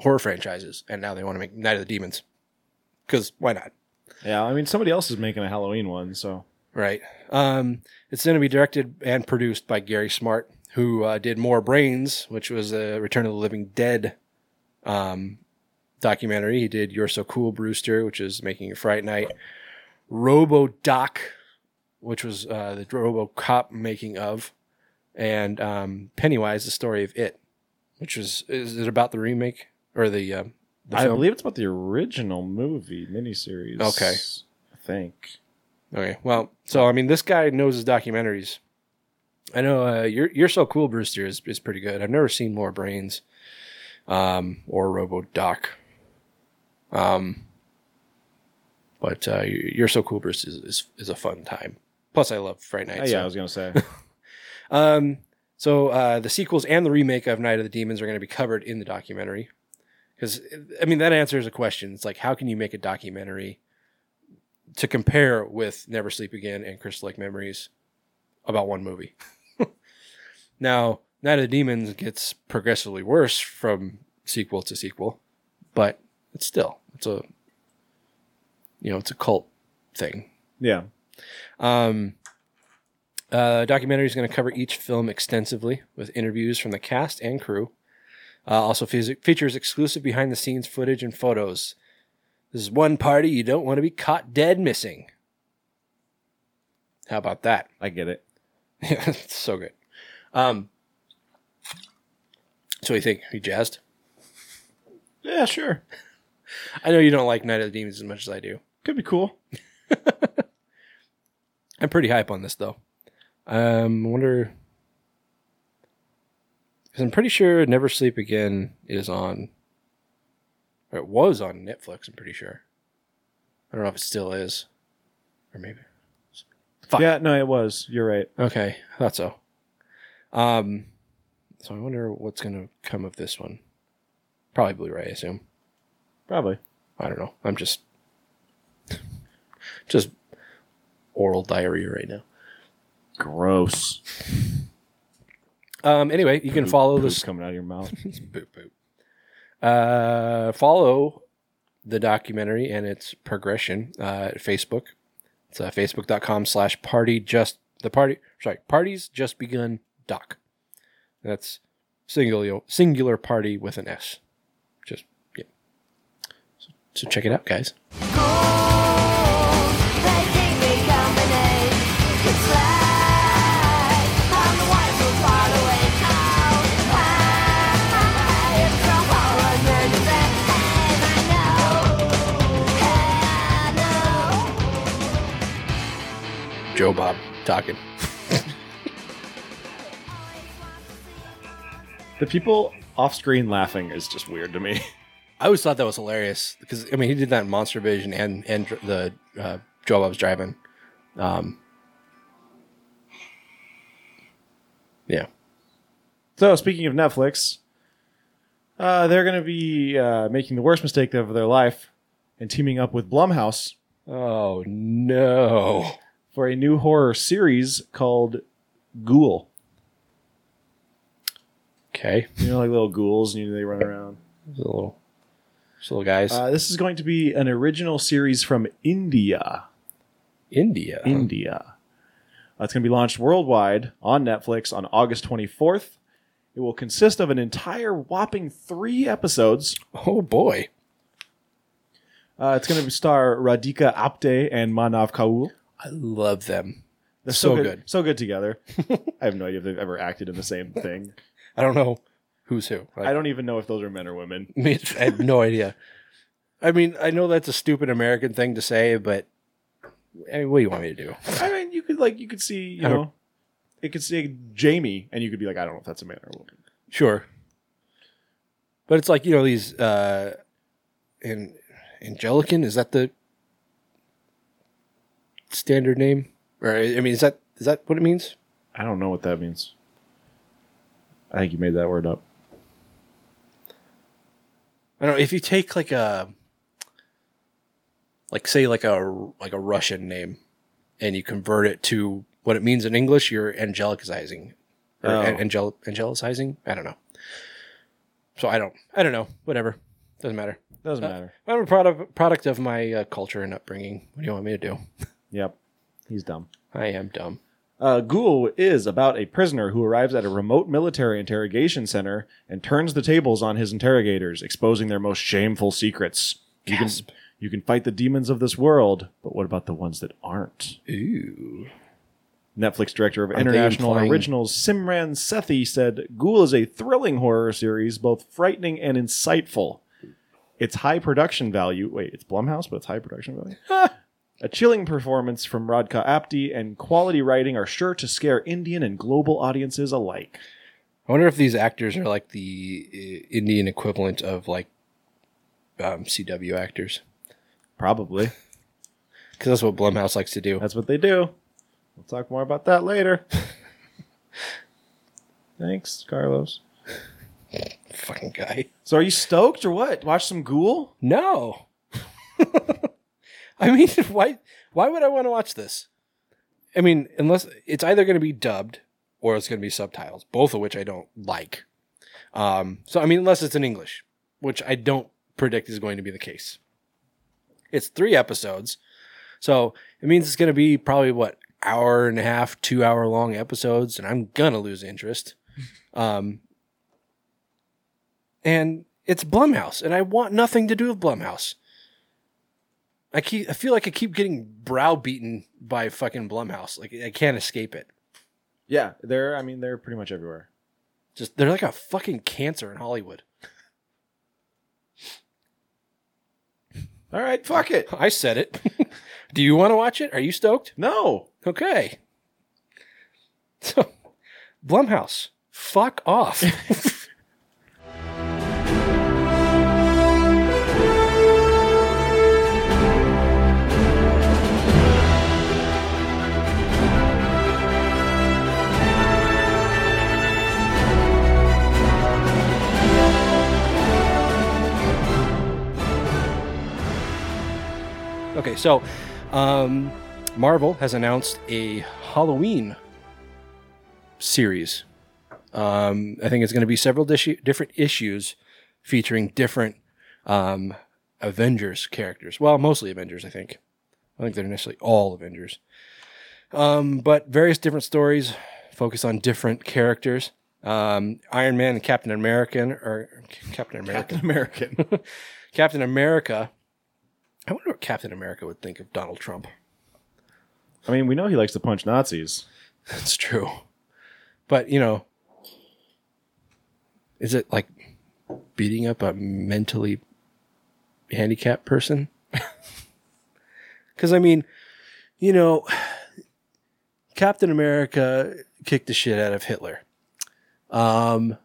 horror franchises, and now they want to make Night of the Demons, because why not, Yeah, I mean somebody else is making a Halloween one, so right? Um, it's going to be directed and produced by Gary Smart, who uh, did More Brains, which was a Return of the Living Dead, um, documentary. He did You're So Cool, Brewster, which is making a Fright Night. Robo Doc, which was uh, the Robo Cop making of, and um, Pennywise, the story of it, which was is it about the remake or the um, the I film? believe it's about the original movie miniseries. Okay. I think. Okay, well, so I mean, this guy knows his documentaries. I know uh, you're you're so cool, Brewster is is pretty good. I've never seen More Brains, um, or Robo Doc. Um, but uh, you're so cool, Bruce is, is is a fun time. Plus, I love Fright Night. Uh, so- yeah, I was gonna say. Um, so uh, the sequels and the remake of Night of the Demons are going to be covered in the documentary. Because I mean, that answers a question. It's like, how can you make a documentary to compare with Never Sleep Again and Crystal Lake Memories about one movie? now, Night of the Demons gets progressively worse from sequel to sequel, but it's still it's a you know it's a cult thing. yeah. Um, uh, documentary is going to cover each film extensively with interviews from the cast and crew. Uh, also fe- features exclusive behind the scenes footage and photos. This is one party you don't want to be caught dead missing. How about that? I get it. Yeah, it's so good. Um, so what do you think? Are you jazzed? Yeah, sure. I know you don't like Night of the Demons as much as I do. Could be cool. I'm pretty hype on this though. Um, I wonder because I'm pretty sure Never Sleep Again is on. Or it was on Netflix. I'm pretty sure. I don't know if it still is, or maybe. Fuck. Yeah, no, it was. You're right. Okay, I thought so. Um, so I wonder what's gonna come of this one. Probably Blu-ray, I assume. Probably. I don't know. I'm just just oral diarrhea right now. Gross. Um, anyway, you can follow Poop this. coming out of your mouth. Boop, boop. Uh, follow the documentary and its progression uh, at Facebook. It's uh, facebook.com slash party just the party sorry parties just begun doc. That's singular singular party with an S. So check it out, guys. Joe Bob talking. the people off screen laughing is just weird to me. I always thought that was hilarious because I mean he did that in Monster Vision and and the uh, Joe Bob's driving. Um, yeah. So, speaking of Netflix, uh, they're going to be uh, making the worst mistake of their life and teaming up with Blumhouse Oh no. for a new horror series called Ghoul. Okay. You know, like little ghouls, and you know, they run around. Those little, those little guys. Uh, this is going to be an original series from India. India. India. Uh, it's going to be launched worldwide on Netflix on August 24th. It will consist of an entire whopping three episodes. oh boy. Uh, it's going to star Radhika Apte and Manav Kaul. I love them. They're So good. So good together. I have no idea if they've ever acted in the same thing. I don't know who's who. Like, I don't even know if those are men or women. I, have no idea. I mean, I know that's a stupid American thing to say, but I mean, what do you want me to do? I mean, you could like you could see, you know, it could say Jamie, and you could be like, I don't know if that's a man or a woman. Sure. But it's like, you know, these uh and Angelican, is that the standard name? Or I mean, is that is that what it means? I don't know what that means. I think you made that word up. I don't know, if you take like a like say like a like a Russian name and you convert it to what it means in English, you're angelicizing. Or Oh. angel angelicizing? I don't know. So I don't I don't know. Whatever. Doesn't matter. Doesn't Uh, matter. I'm a product product of my uh, culture and upbringing. What do you want me to do? Yep, he's dumb. I am dumb. Uh, Ghoul is about a prisoner who arrives at a remote military interrogation center and turns the tables on his interrogators, exposing their most shameful secrets. You can, Gasp. you can fight the demons of this world, but what about the ones that aren't? Ooh. Netflix director of they international implying- originals Simran Sethi said Ghoul is a thrilling horror series, both frightening and insightful. Its high production value, wait, it's Blumhouse, but it's high production value? a chilling performance from Radhika Apte and quality writing are sure to scare Indian and global audiences alike. I wonder if these actors are like the uh, Indian equivalent of like um, CW actors, Probably. because that's what Blumhouse likes to do. That's what they do. We'll talk more about that later. Thanks, Carlos. Fucking guy. So are you stoked or what? Watch some Ghoul? No. I mean, why? Why would I want to watch this? I mean, unless it's either going to be dubbed or it's going to be subtitles, both of which I don't like. Um, so I mean, unless it's in English, which I don't predict is going to be the case. It's three episodes, so it means it's going to be probably what hour and a half, two hour long episodes, and I'm gonna lose interest. Um, and it's Blumhouse, and I want nothing to do with Blumhouse. I keep I feel like I keep getting browbeaten by fucking Blumhouse. Like I can't escape it. Yeah, they're I mean they're pretty much everywhere. Just they're like a fucking cancer in Hollywood. All right, fuck it. I said it. do you want to watch it? Are you stoked? No. Okay. So, Blumhouse, fuck off. okay, so um, Marvel has announced a Halloween series. Um, I think it's going to be several dis- different issues featuring different um, Avengers characters. Well, mostly Avengers, I think. I think they're necessarily all Avengers. Um, but various different stories focus on different characters. Um, Iron Man and Captain American, or Captain America, American. Captain America. I wonder what Captain America would think of Donald Trump. I mean, we know he likes to punch Nazis. That's true. But, you know, is it like beating up a mentally handicapped person? Because, I mean, you know, Captain America kicked the shit out of Hitler. Um,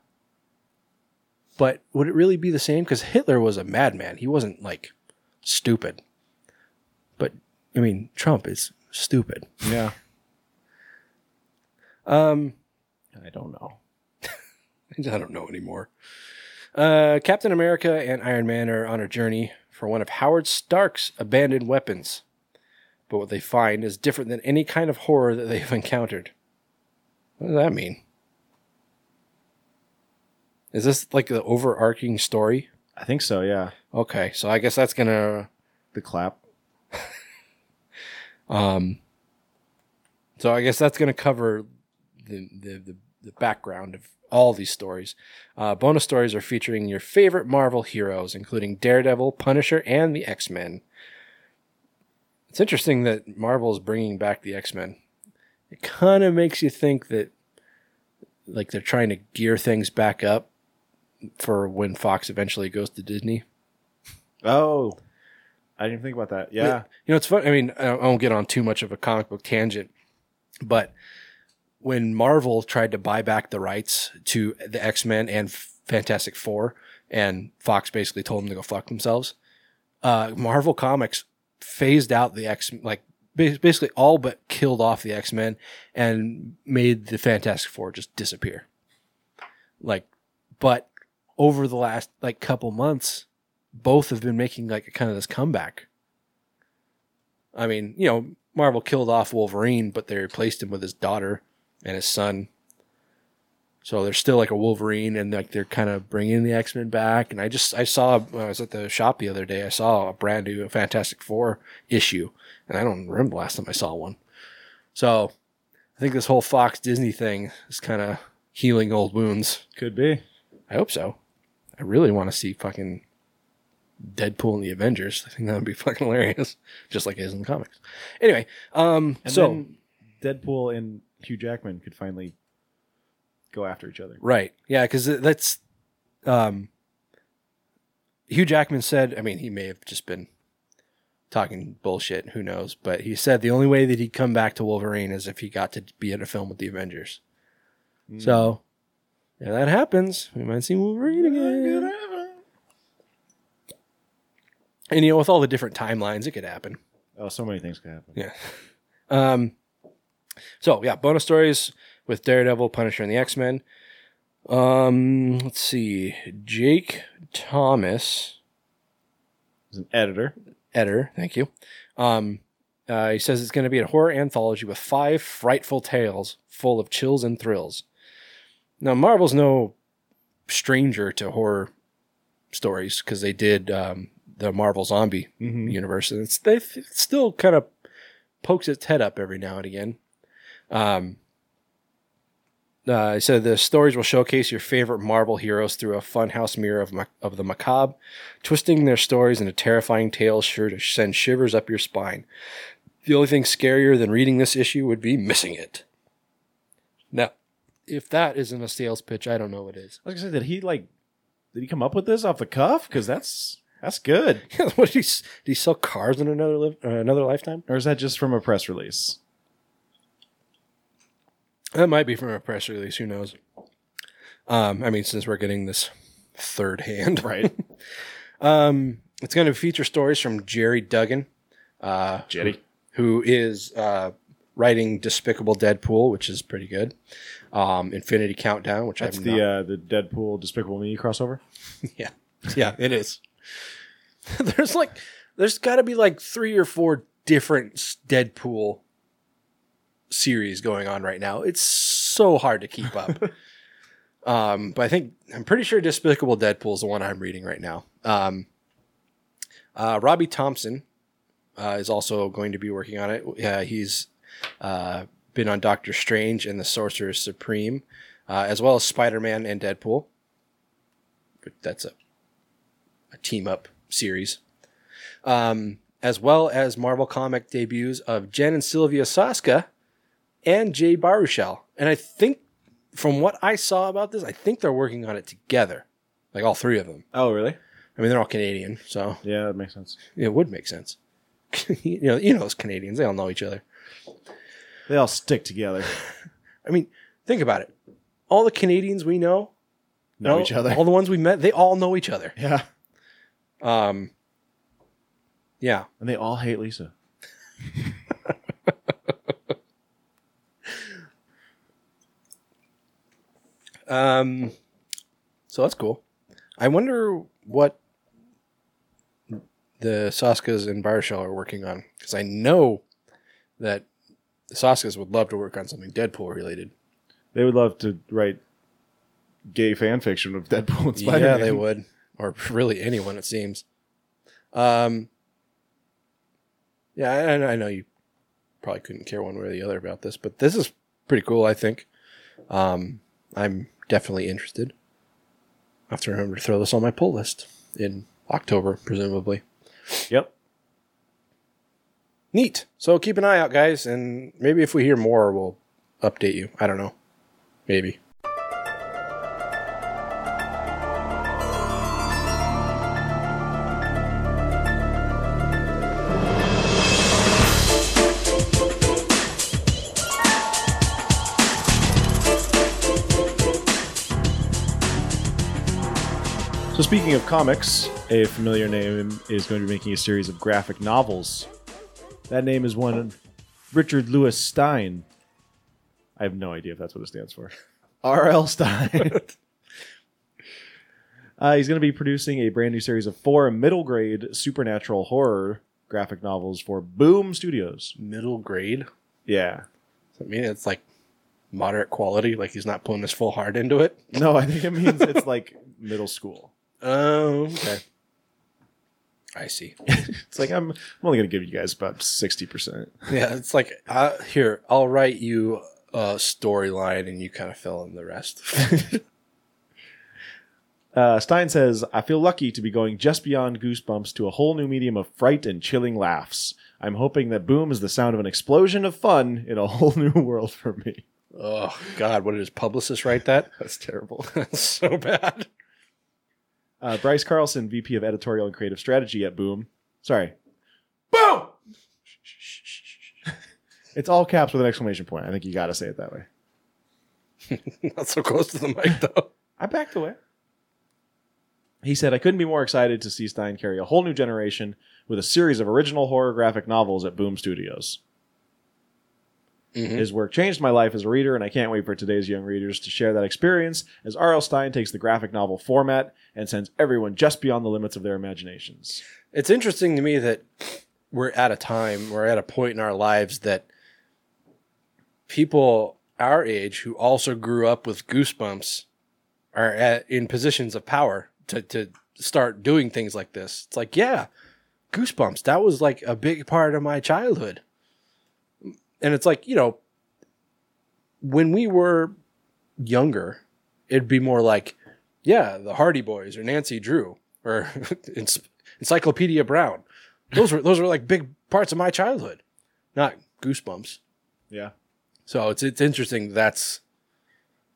but would it really be the same? Because Hitler was a madman. He wasn't like stupid. But, I mean, Trump is stupid. Yeah. Um, I don't know. I don't know anymore. Uh, Captain America and Iron Man are on a journey for one of Howard Stark's abandoned weapons. But what they find is different than any kind of horror that they've encountered. What does that mean? Is this like the overarching story? I think so. Yeah. Okay, so I guess that's gonna The clap. Um, so I guess that's going to cover the, the, the, the background of all these stories. Uh, bonus stories are featuring your favorite Marvel heroes, including Daredevil, Punisher, and the X Men. It's interesting that Marvel is bringing back the X Men. It kind of makes you think that, like, they're trying to gear things back up for when Fox eventually goes to Disney. Oh, I didn't think about that. Yeah. You know, it's fun. I mean, I won't get on too much of a comic book tangent, but when Marvel tried to buy back the rights to the X Men and Fantastic Four, and Fox basically told them to go fuck themselves, uh, Marvel Comics phased out the X, like basically all but killed off the X Men and made the Fantastic Four just disappear. Like, but over the last like couple months, both have been making like a kind of this comeback. I mean, you know, Marvel killed off Wolverine, but they replaced him with his daughter and his son. So there's still like a Wolverine, and like they're kind of bringing the X Men back. And I just I saw when I was at the shop the other day, I saw a brand new Fantastic Four issue, and I don't remember the last time I saw one. So I think this whole Fox Disney thing is kind of healing old wounds. Could be. I hope so. I really want to see fucking Deadpool and the Avengers. I think that would be fucking hilarious, just like it is in the comics. Anyway, um, And so then Deadpool and Hugh Jackman could finally go after each other. right, yeah, because that's um, Hugh Jackman said. I mean, he may have just been talking bullshit. Who knows? But he said the only way that he'd come back to Wolverine is if he got to be in a film with the Avengers. So, yeah, that happens. We might see Wolverine again. And you know, with all the different timelines, it could happen. Oh, so many things could happen. Yeah. Um. So yeah, bonus stories with Daredevil, Punisher, and the X Men. Um. Let's see. Jake Thomas, As an editor, editor. Thank you. Um. Uh, he says it's going to be a horror anthology with five frightful tales full of chills and thrills. Now, Marvel's no stranger to horror stories because they did um, the Marvel Zombie Mhm. universe, and it's they it still kind of pokes its head up every now and again. Um, uh, said the stories will showcase your favorite Marvel heroes through a funhouse mirror of, ma- of the macabre, twisting their stories into terrifying tales sure to send shivers up your spine. The only thing scarier than reading this issue would be missing it. If that isn't a sales pitch, I don't know what is. I was gonna say, did he like? Did he come up with this off the cuff? Because that's that's good. what did he, did he sell cars in another li- uh, another lifetime? Or is that just from a press release? That might be from a press release. Who knows? Um, I mean, since we're getting this third hand, Right. Um, it's going to feature stories from Gerry Duggan, uh, Jetty. who is uh, writing Despicable Deadpool, which is pretty good. Um, Infinity Countdown, which That's I've the uh, the Deadpool Despicable Me crossover. yeah, yeah, it is. there's like, there's got to be like three or four different Deadpool series going on right now. It's so hard to keep up. um, but I think I'm pretty sure Despicable Deadpool is the one I'm reading right now. Um, uh, Robbie Thompson uh, is also going to be working on it. Uh, he's uh, been on Doctor Strange and the Sorcerer Supreme, uh, as well as Spider Man and Deadpool. But That's a, a team up series. Um, as well as Marvel comic debuts of Jen and Sylvia Soska and Jay Baruchel. And I think, from what I saw about this, I think they're working on it together, like all three of them. Oh, really? I mean, they're all Canadian, so Yeah, that makes sense. it would make sense. you know, you know those Canadians; they all know each other. They all stick together, I mean, think about it. All the Canadians we know know all- each other. All the ones we met, they all know each other. yeah, Um, yeah, and they all hate Lisa. Um, so that's cool. I wonder what the Soskas and Baruchel are working on because I know that the Soskas would love to work on something Deadpool related. They would love to write gay fan fiction of Deadpool and Spider-Man. Yeah, they would, or really anyone it seems. Um, yeah, I, I know you probably couldn't care one way or the other about this, but this is pretty cool. I think. Um, I'm definitely interested. I have to remember to throw this on my pull list in October, presumably. Yep. Neat. So keep an eye out, guys, and maybe if we hear more, we'll update you. I don't know. Maybe. So speaking of comics, a familiar name is going to be making a series of graphic novels. That name is one Richard Lewis Stine. I have no idea if that's what it stands for. R.L. Stine. uh, he's going to be producing a brand new series of four middle grade supernatural horror graphic novels for Boom Studios. Middle grade. Yeah. I mean, it's like moderate quality. Like he's not putting his full heart into it. No, I think it means it's like middle school. Oh, okay. I see. It's like I'm, I'm only going to give you guys about 60%. Yeah, it's like uh, here I'll write you a storyline, and you kind of fill in the rest. Uh, Stine says, I feel lucky to be going just beyond goosebumps to a whole new medium of fright and chilling laughs. I'm hoping that Boom is the sound of an explosion of fun in a whole new world for me. oh God, what did his publicist write that? That's terrible. That's so bad. Uh, Bryce Carlson, VP of Editorial and Creative Strategy at Boom. Sorry. Boom! it's all caps with an exclamation point. I think you got to say it that way. Not so close to the mic though. I backed away. He said, I couldn't be more excited to see Stine carry a whole new generation with a series of original horror graphic novels at Boom Studios. Mhm. His work changed my life as a reader, and I can't wait for today's young readers to share that experience as R.L. Stine takes the graphic novel format and sends everyone just beyond the limits of their imaginations. It's interesting to me that we're at a time, we're at a point in our lives that people our age who also grew up with goosebumps are at, in positions of power to, to start doing things like this. It's like, yeah, goosebumps. That was like a big part of my childhood. And it's like, you know, when we were younger, it'd be more like, yeah, the Hardy Boys or Nancy Drew or Encyclopedia Brown. Those were those were like big parts of my childhood, not Goosebumps. Yeah. So it's it's interesting. That's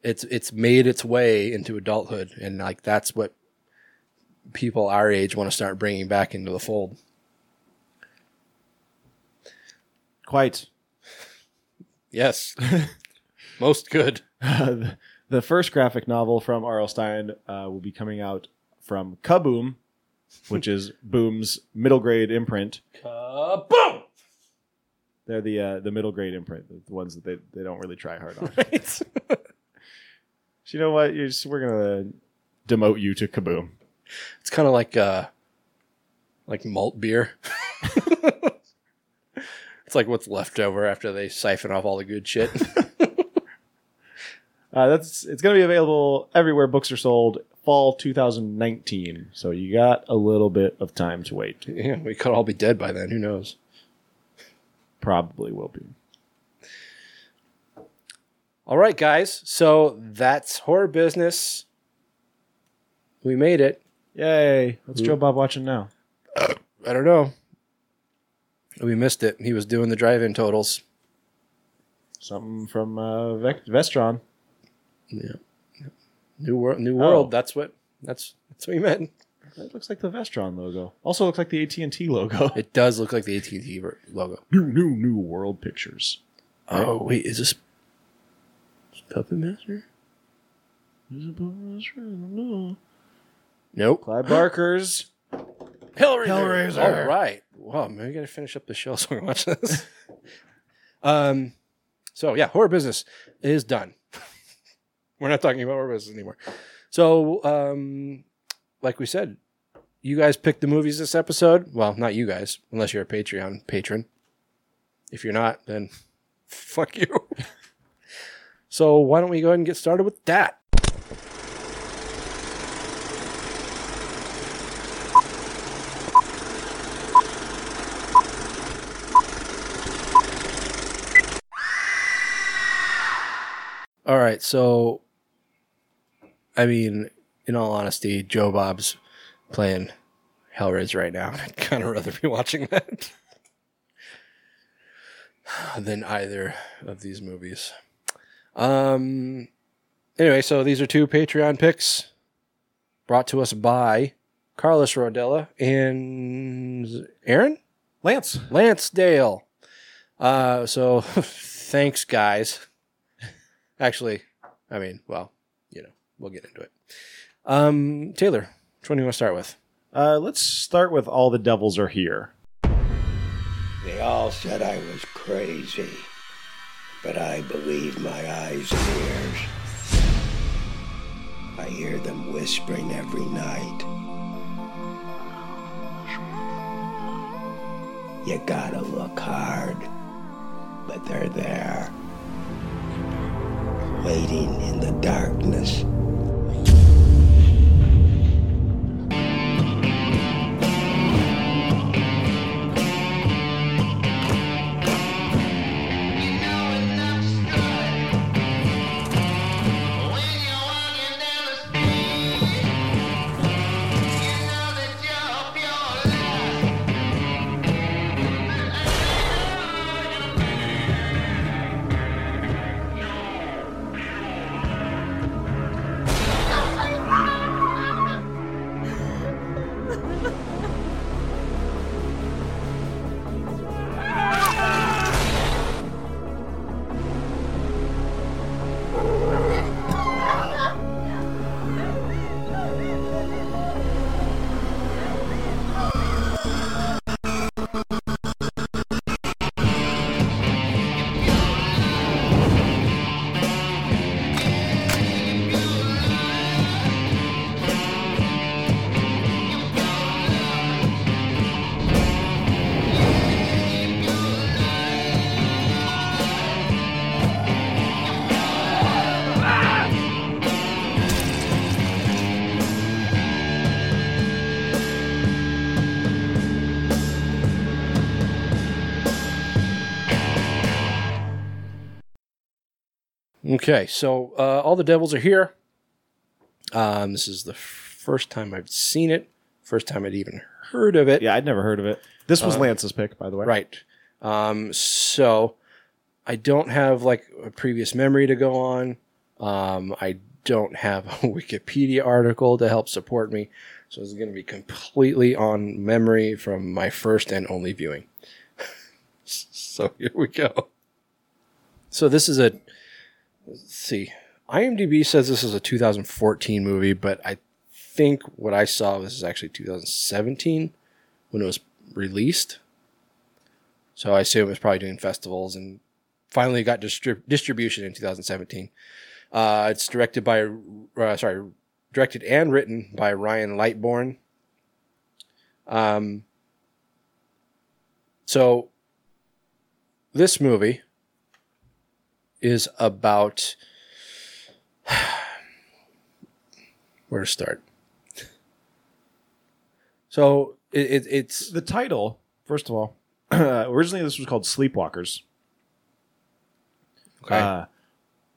it's it's made its way into adulthood, and like that's what people our age want to start bringing back into the fold. Quite. Yes, most good. the the first graphic novel from R.L. Stine uh, will be coming out from Kaboom, which is Boom's middle grade imprint. Kaboom! They're the uh, the middle grade imprint, the, ones that they, they don't really try hard on. Right? so you know what? You're just, we're gonna demote you to Kaboom. It's kind of like uh, like malt beer. It's like what's left over after they siphon off all the good shit. Uh, that's it's going to be available everywhere books are sold fall 2019. So you got a little bit of time to wait. Yeah, we could all be dead by then. Who knows? Probably will be. All right, guys. So that's horror business. We made it. Yay! What's Ooh. Joe Bob watching now? I don't know. We missed it. He was doing the drive-in totals. Something from uh, Vestron. Yeah. New world. New world. Oh. That's what. That's that's what he meant. That looks like the Vestron logo. Also looks like the AT and T logo. It does look like the AT and T logo. new, new, new World Pictures. Oh wait, is this Puppet Master? Is it Vestron? Nope. Clive Barker's. Hellraiser. Hellraiser. All right. Wow, maybe we gotta finish up the show so we can watch this. um, so yeah, horror business is done. We're not talking about horror business anymore. So, um, like we said, you guys picked the movies this episode. Well, not you guys, unless you're a Patreon patron. If you're not, then fuck you. so why don't we go ahead and get started with that? All right, so I mean, in all honesty, Joe Bob's playing Hellraiser right now. I'd kind of rather be watching that than either of these movies. Um. Anyway, so these are two Patreon picks brought to us by Carlos Rodella and Aaron Lance. Lance Dale. Uh, so thanks, guys. Actually, I mean, well, you know, we'll get into it. Um, Taylor, which one do you want to start with? Uh, let's start with All the Devils Are Here. They all said I was crazy, but I believe my eyes and ears. I hear them whispering every night. You gotta look hard, but they're there, waiting in the darkness. Okay, so uh, all the devils are here. Um, this is the first time I've seen it. First time I'd even heard of it. Yeah, I'd never heard of it. This was Uh, Lance's pick, by the way. Right. Um, so I don't have like a previous memory to go on. Um, I don't have a Wikipedia article to help support me. So it's going to be completely on memory from my first and only viewing. so here we go. So this is a, see, IMDb says this is a 2014 movie, but I think what I saw this is actually 2017 when it was released. So I assume it's probably doing festivals and finally got distrib- distribution in 2017. Uh, it's directed by, uh, sorry, directed and written by Ryan Lightbourne. Um, so this movie is about Where to start? So it, it, it's The title, first of all, originally this was called Sleepwalkers. okay. Uh,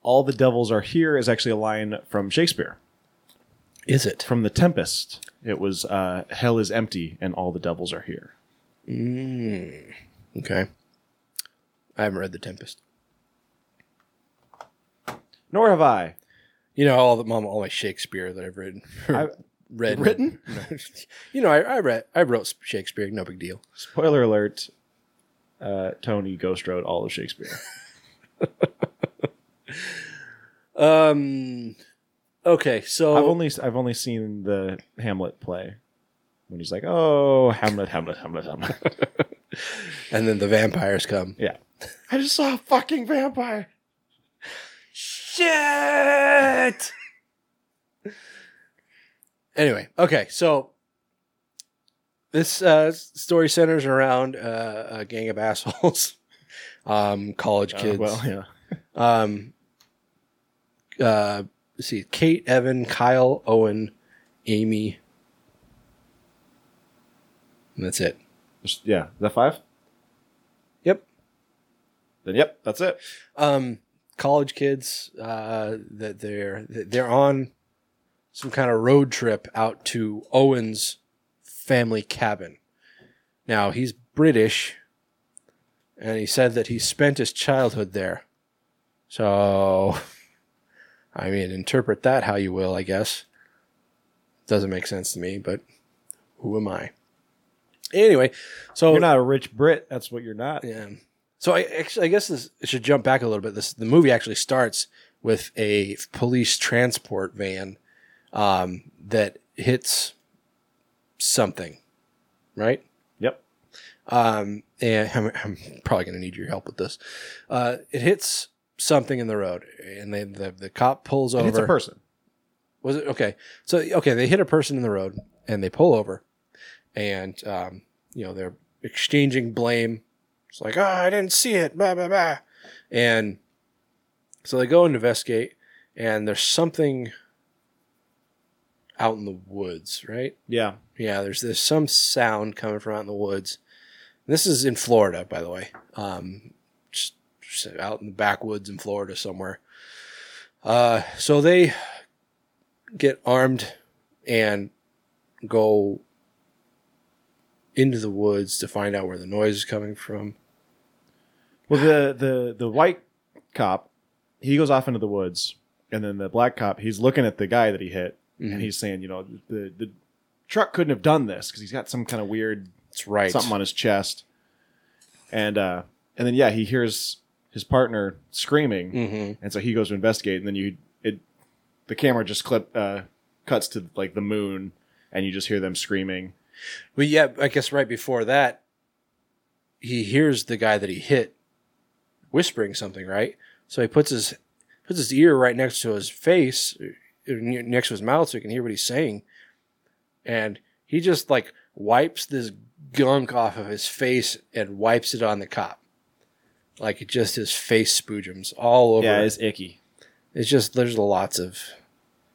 all the devils are here is actually a line from Shakespeare, is it? from The Tempest. It was uh, Hell is empty and all the devils are here. Mm, okay. I haven't read The Tempest. Nor have I. You know all the mom, all my Shakespeare that I've written. I- read Written? you know, I, I read, I wrote Shakespeare. No big deal. Spoiler alert: uh, Tony Ghost wrote all of Shakespeare. Um. Okay, so I've only I've only seen the Hamlet play when he's like, "Oh, Hamlet, Hamlet, Hamlet, Hamlet." and then the vampires come. yeah, I just saw a fucking vampire. Shit. anyway, okay, so this uh, story centers around uh, a gang of assholes, um, college kids. Uh, well, yeah. Um, uh, let's see, Kate, Evan, Kyle, Owen, Amy. And that's it. Yeah, is that five? Yep. Then yep, that's it. Um, college kids. Uh, that they're they're on some kind of road trip out to Owen's family cabin. Now he's British, and he said that he spent his childhood there. So, I mean, interpret that how you will, I guess. Doesn't make sense to me, but who am I? Anyway, so You're not a rich Brit. That's what you're not. yeah. So I actually, I guess this it should jump back a little bit. This the movie actually starts with a police transport van um, that hits something, right? Yep. Um, and I'm, I'm probably going to need your help with this. Uh, it hits something in the road, and they, the the cop pulls over. It's a person. Was it okay? So okay, they hit a person in the road and they pull over, and um, you know they're exchanging blame. It's like, oh, I didn't see it, blah blah blah, and so they go and investigate, and there's something out in the woods, right? Yeah. Yeah, there's there's some sound coming from out in the woods. This is in Florida, by the way. Um, just, just out in the backwoods in Florida somewhere. Uh, so they get armed and go into the woods to find out where the noise is coming from. Well, the the the white cop, he goes off into the woods, and then the black cop, he's looking at the guy that he hit, and he's saying, you know, the the truck couldn't have done this because he's got some kind of weird That's right. something on his chest, and uh, and then yeah, he hears his partner screaming, hmm and so he goes to investigate, and then you it the camera just clip uh, cuts to like the moon, and you just hear them screaming. Well, yeah, I guess right before that, he hears the guy that he hit whispering something, right? So he puts his puts his ear right next to his face, uh, next to his mouth, so he can hear what he's saying. And he just like wipes this gunk off of his face and wipes it on the cop, like it just his face spoojums all over. Yeah, it. it's icky. it's just there's lots of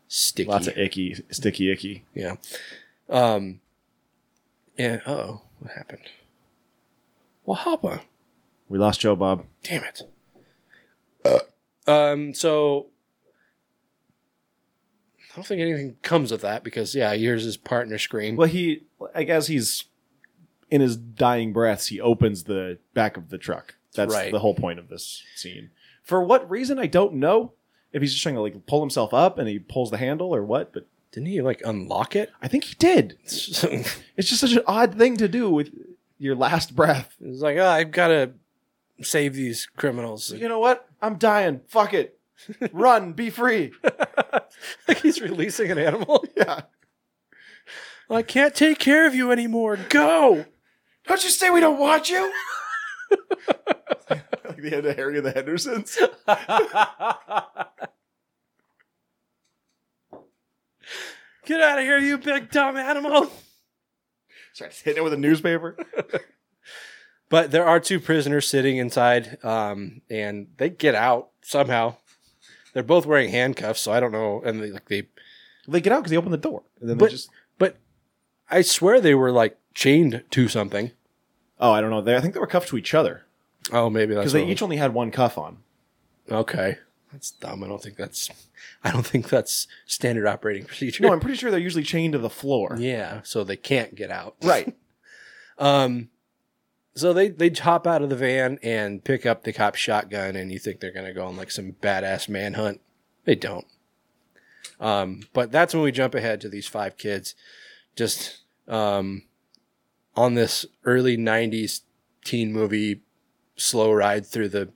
sticky. Lots of icky, sticky, icky. Yeah. Um. And oh, what happened? What happened? We lost Joe Bob. Damn it. Um. So I don't think anything comes of that because yeah, he hears his partner scream. Well, he, I guess he's in his dying breaths. He opens the back of the truck. That's Right. the whole point of this scene. For what reason, I don't know. If he's just trying to like pull himself up and he pulls the handle or what, but Didn't he like unlock it? I think he did. it's It's just such an odd thing to do with your last breath. It's like oh, I've got to save these criminals. You know what? I'm dying. Fuck it. Run. Be free. like he's releasing an animal. Yeah. I can't take care of you anymore. Go. Don't you say we don't want you? like the end of Harry and the Hendersons. Get out of here, you big dumb animal. Starts hitting it with a newspaper. But there are two prisoners sitting inside, um, and they get out somehow. they're both wearing handcuffs, so I don't know. And they like they, They get out because they open the door, and then But- they just. but I swear they were like chained to something. Oh, I don't know. They, I think they were cuffed to each other Oh, maybe that's because they what it each only had one cuff on. was. okay. That's dumb. I don't think that's. I don't think that's standard operating procedure. No, I'm pretty sure they're usually chained to the floor. yeah, so they can't get out. Right. Um, so they they hop out of the van and pick up the cop's shotgun, and you think they're gonna go on like some badass manhunt. They don't. Um, but that's when we jump ahead to these five kids, just um, on this early '90s teen movie slow ride through the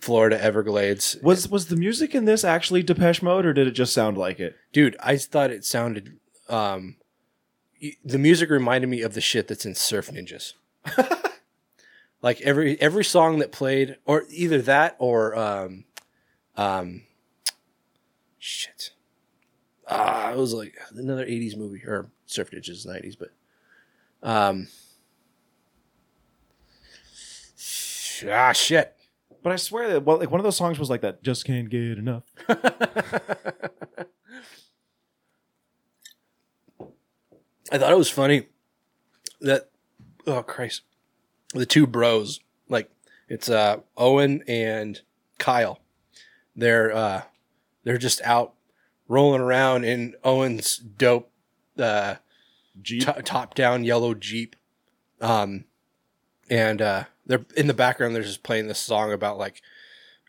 Florida Everglades. Was was the music in this actually Depeche Mode, or did it just sound like it? Dude, I thought it sounded. Um, the music reminded me of the shit that's in Surf Ninjas. like every every song that played, or either that or um, um, shit. Ah, it was like another '80s movie or Surf Ninjas '90s, but um, ah, shit. But I swear that well, like one of those songs was like that. Just can't get enough. I thought it was funny that oh Christ, the two bros like it's uh Owen and Kyle. They're uh they're just out rolling around in Owen's dope uh Jeep. top down yellow Jeep. Um and uh they're in the background they're just playing this song about like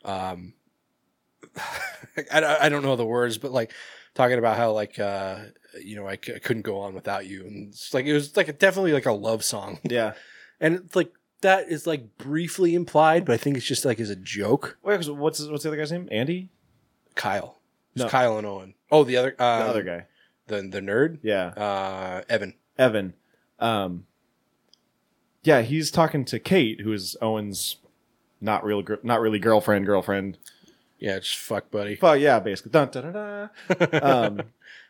um I, don't- I don't know the words but like talking about how like uh you know I, c- I couldn't go on without you and it's like it was like a, definitely like a love song Yeah. and it's like that is like briefly implied but i think it's just like as a joke Wait, 'cause what's what's the other guy's name? Andy, kyle it's No. kyle and owen oh the other the um, other guy. the, the nerd Yeah, uh evan Evan. Um, yeah, he's talking to Kate, who is Owen's not real, gr- not really girlfriend, girlfriend. yeah just fuck buddy Well, yeah, basically. Dun, dun, dun, dun. Um,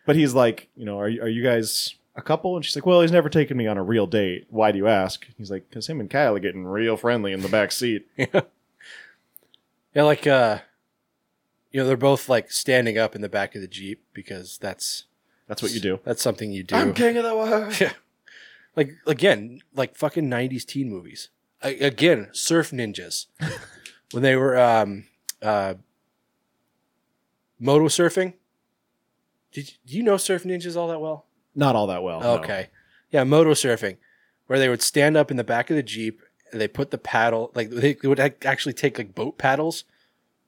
but he's like, you know, are you, are you guys a couple? And she's like, well, he's never taken me on a real date. Why do you ask? He's like, because him and Kyle are getting real friendly in the back seat. yeah yeah like uh you know they're both like standing up in the back of the jeep because that's That's what you do. that's something you do I'm king of the world. Yeah. Like again, like fucking nineties teen movies. I, again, surf ninjas. when they were um uh moto surfing. Did you, do you know surf ninjas all that well? Not all that well. no. Okay. Yeah, moto surfing. Where they would stand up in the back of the Jeep and they put the paddle like they, they would actually take like boat paddles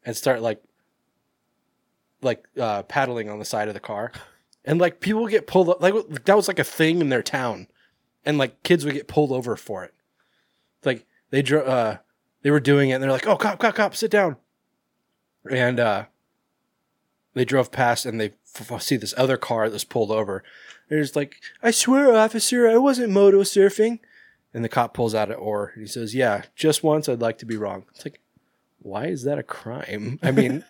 and start like like uh paddling on the side of the car. And like people would get pulled up like that was like a thing in their town. And like kids would get pulled over for it. Like they dro- uh they were doing it and they're like, "Oh, cop, cop, cop, sit down." And uh they drove past and they f- see this other car that's pulled over. There's like, I swear, officer, I wasn't moto surfing. And the cop pulls out an oar and he says, Yeah, just once I'd like to be wrong. It's like, why is that a crime? I mean,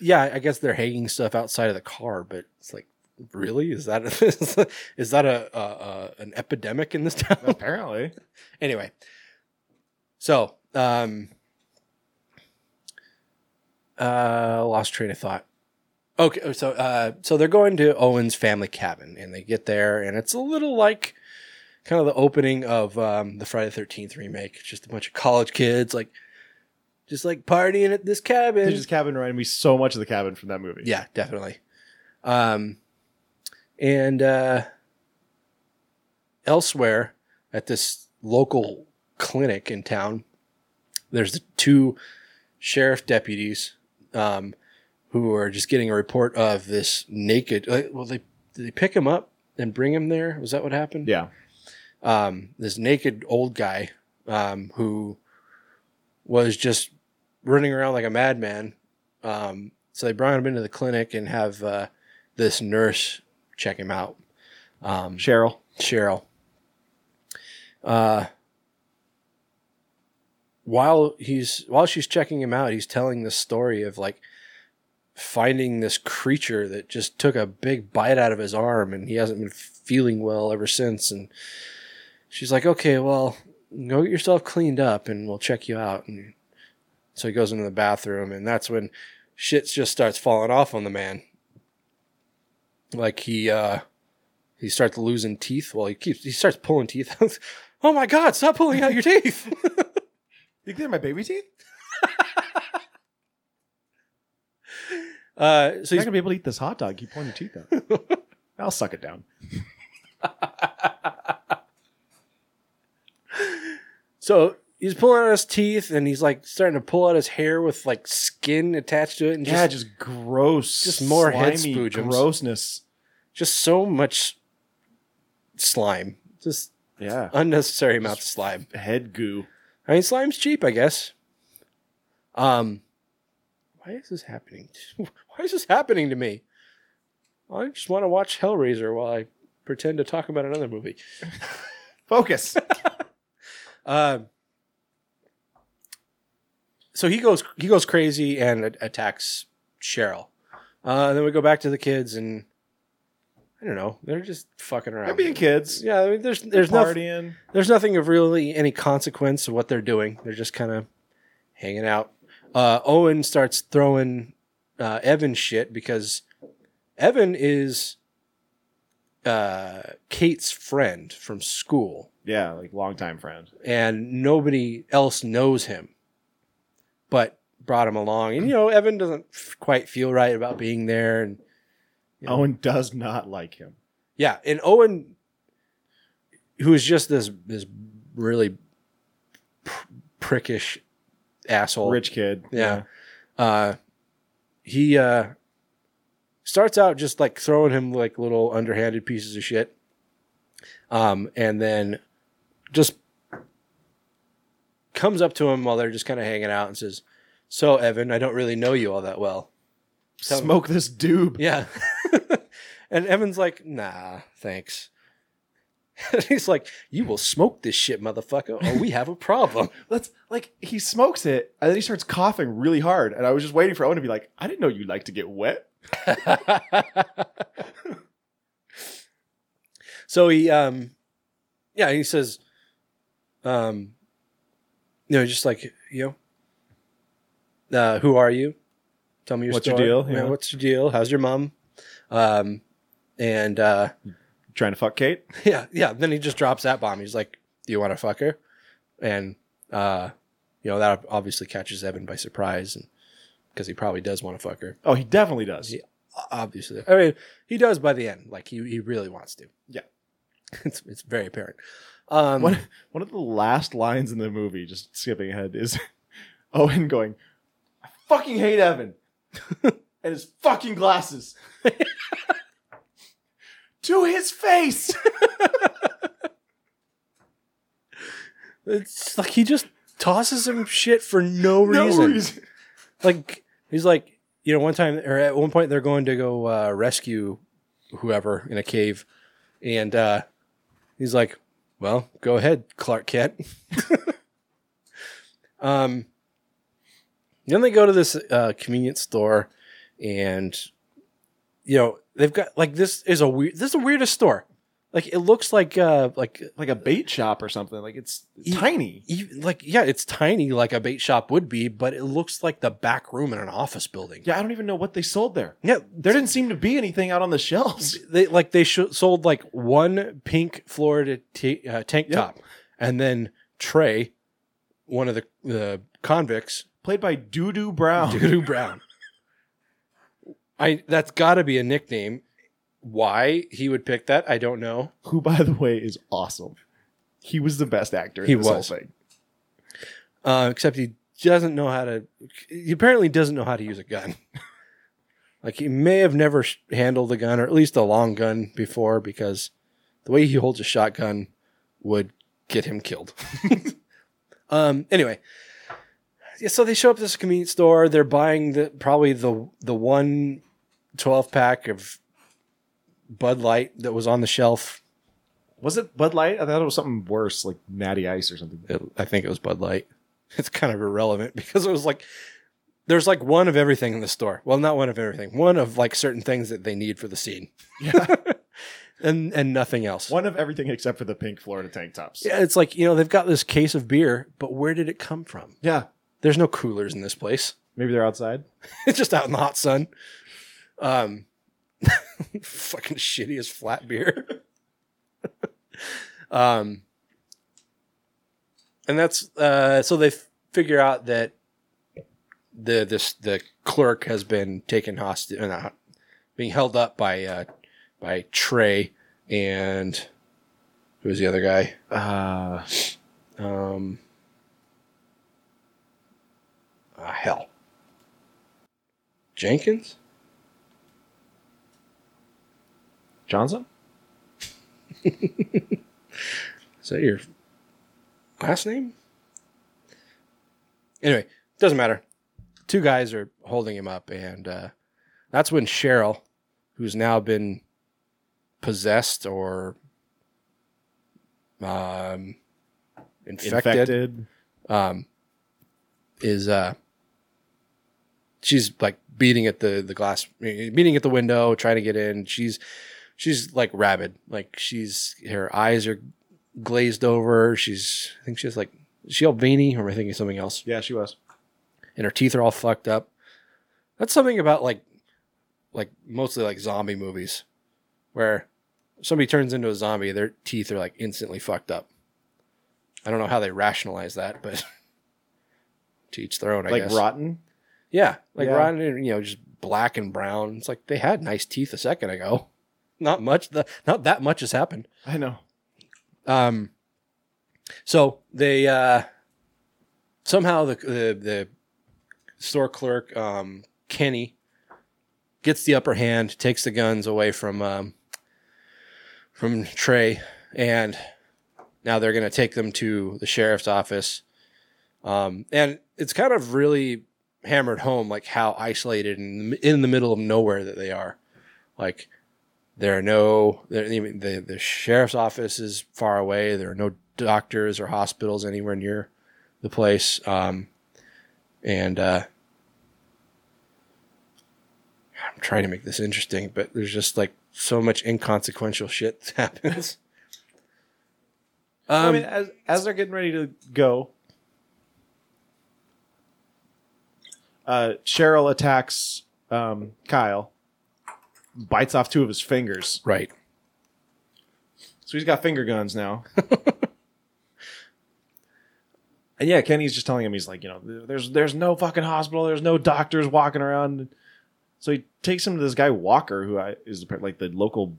yeah, I guess they're hanging stuff outside of the car, but it's like, really? Is that a, is that a, a, a an epidemic in this town? Apparently. anyway, so um, uh, lost train of thought. Okay, so uh, so they're going to Owen's family cabin, and they get there, and it's a little like kind of the opening of um, the Friday Thirteenth remake. It's just a bunch of college kids, like just like partying at this cabin. This cabin reminded me so much of the cabin from that movie. Yeah, definitely. Um, and uh, elsewhere at this local clinic in town, there's the two sheriff deputies um, who are just getting a report of this naked. uh, Well, they did they pick him up and bring him there? Was that what happened? Yeah. um, this naked old guy um, who was just running around like a madman. Um, so they brought him into the clinic and have uh, this nurse check him out, um, Cheryl. Cheryl. Uh, while he's while she's checking him out, he's telling the story of like finding this creature that just took a big bite out of his arm and he hasn't been feeling well ever since and she's like okay well go get yourself cleaned up and we'll check you out and so he goes into the bathroom and that's when shit just starts falling off on the man. Like he uh he starts losing teeth. Well, he keeps he starts pulling teeth out. oh my god, stop pulling out your teeth. You think they're my baby teeth? uh so he's not gonna be able to eat this hot dog. Keep pulling your teeth out. I'll suck it down. so he's pulling out his teeth and he's like starting to pull out his hair with like skin attached to it and yeah, just just gross, just more head slimy spoojums. grossness. just so much slime. Just Yeah, unnecessary amounts of slime. head goo. I mean, slime's cheap, I guess. Um, why is this happening? Why is this happening to me? I just want to watch Hellraiser while I pretend to talk about another movie. Focus. Um, so he goes he goes crazy and a- attacks Cheryl. Uh, and then we go back to the kids and I don't know, they're just fucking around. They're being kids. yeah, I mean, there's there's nothing partying. there's nothing of really any consequence of what they're doing. They're just kind of hanging out. Uh, Owen starts throwing uh, Evan shit because Evan is uh, Kate's friend from school, Yeah, like longtime friend. and nobody else knows him, but brought him along. And you know, Evan doesn't f- quite feel right about being there, and Yeah. Owen does not like him. Yeah, and Owen, who is just this this really pr- prickish asshole, Rich kid. yeah, uh, he uh, starts out just like throwing him like little underhanded pieces of shit, um, and then just comes up to him while they're just kind of hanging out and says, "So Evan, I don't really know you all that well." Tell- Smoke this doob. Yeah. and Evan's like, nah, thanks. And he's like, you will smoke this shit, motherfucker, or we have a problem. Let's like he smokes it and then he starts coughing really hard. And I was just waiting for Owen to be like, I didn't know you like to get wet. so he, um, yeah, he says, um, you know, just like, you know, uh, who are you? Tell me your What's your deal? Yeah, Yeah. What's your deal? How's your mom? Um, and, uh, Trying to fuck Kate. Yeah, yeah. Then he just drops that bomb. He's like, "Do you want to fuck her?" And uh, you know that obviously catches Evan by surprise, and because he probably does want to fuck her. Oh, he definitely does. Yeah. Obviously, I mean, he does by the end. Like he he really wants to. Yeah. it's it's very apparent. Um, One one of the last lines in the movie, just skipping ahead, is Owen going, I fucking hate Evan. and his fucking glasses. To his face. it's like he just tosses him shit for no no reason. reason. like he's like you know one time or at one point they're going to go uh, rescue whoever in a cave and uh, he's like well go ahead clark kent um then they go to this uh, convenience store and you know they've got like this is a weird this is the weirdest store like it looks like uh like Like a bait shop or something. Like it's E- tiny. even, like yeah it's tiny like a bait shop would be but it looks like the back room in an office building Yeah, I don't even know what they sold there. yeah There didn't seem to be anything out on the shelves. they like they sh- sold like one pink Florida t- uh, tank Yep. top, and then Trey, one of the the convicts, Played by Doo Doo Brown. Doodoo Brown. I that's got to be a nickname. Why he would pick that, I don't know. Who, by the way, is awesome. He was the best actor in He this was. whole thing. Uh, except he doesn't know how to. He apparently doesn't know how to use a gun. like he may have never sh- handled a gun, or at least a long gun, before, because the way he holds a shotgun would get him killed. um. Anyway, yeah. So they show up at this convenience store. They're buying the probably the the one 12 pack of Bud Light that was on the shelf. Was it Bud Light? I thought it was something worse, like Natty Ice or something. It, I think it was Bud Light. It's kind of irrelevant because it was like there's like one of everything in the store. Well, not one of everything. One of like certain things that they need for the scene, Yeah. and and nothing else. One of everything except for the pink Florida tank tops. Yeah, it's like you know they've got this case of beer, but where did it come from? Yeah. There's no coolers in this place. Maybe they're outside. it's just out in the hot sun. Um, fucking shittiest flat beer. um, and that's uh, so they f- figure out that the this the clerk has been taken hostage, uh, being held up by uh, by Trey and who was the other guy? Uh, Um, ah, hell. Jenkins? Johnson. Is that your last name? Anyway, doesn't matter. Two guys are holding him up, and uh, that's when Cheryl, who's now been possessed or um, infected, Infected. um, is uh, she's like beating at the the glass, beating at the window, trying to get in. She's she's like rabid, like she's her eyes are glazed over. She's I think she's like is she all veiny, or am I thinking something else? Yeah, she was. And her teeth are all fucked up. That's something about like like mostly like zombie movies, where somebody turns into a zombie, their teeth are like instantly fucked up. I don't know how they rationalize that, but to each their own, I like guess. rotten. Yeah, like Yeah. rotten, and, you know, just black and brown. It's like they had nice teeth a second ago. Not much. The, not that much has happened. I know. Um, so they uh, somehow the, the the store clerk um, Kenny gets the upper hand, takes the guns away from um, from Trey, and now they're going to take them to the sheriff's office. Um, and it's kind of really hammered home, like how isolated and in the middle of nowhere that they are. Like there are no there, the the sheriff's office is far away. There are no doctors or hospitals anywhere near the place. Um, and uh, I'm trying to make this interesting, but there's just like so much inconsequential shit that happens. Um, I mean, as as they're getting ready to go, uh, Cheryl attacks um, Kyle, bites off two of his fingers. right. So he's got finger guns now. and yeah, Kenny's just telling him he's like, you know, there's there's no fucking hospital, there's no doctors walking around. So he takes him to this guy Walker, who I, is like the local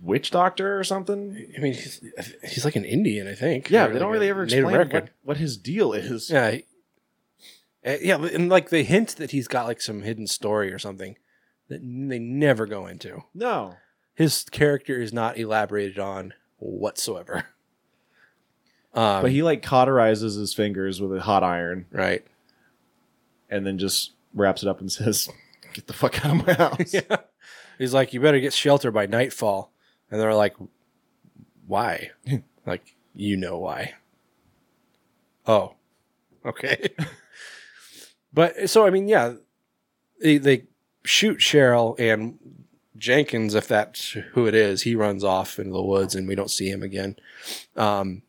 witch doctor or something. I mean, he's, he's like an Indian, I think. Yeah, they don't really ever Native explain what, what his deal is. Yeah. he- uh, yeah, and like they hint that he's got like some hidden story or something that they never go into. No. His character is not elaborated on whatsoever. Um, But he like cauterizes his fingers with a hot iron right. and then just wraps it up and says, Get the fuck out of my house. Yeah. He's like, you better get shelter by nightfall. And they're like, why? like, you know why. Oh, okay. but so, I mean, yeah, they, they shoot Cheryl and Jenkins, if that's who it is, he runs off into the woods and we don't see him again. Um,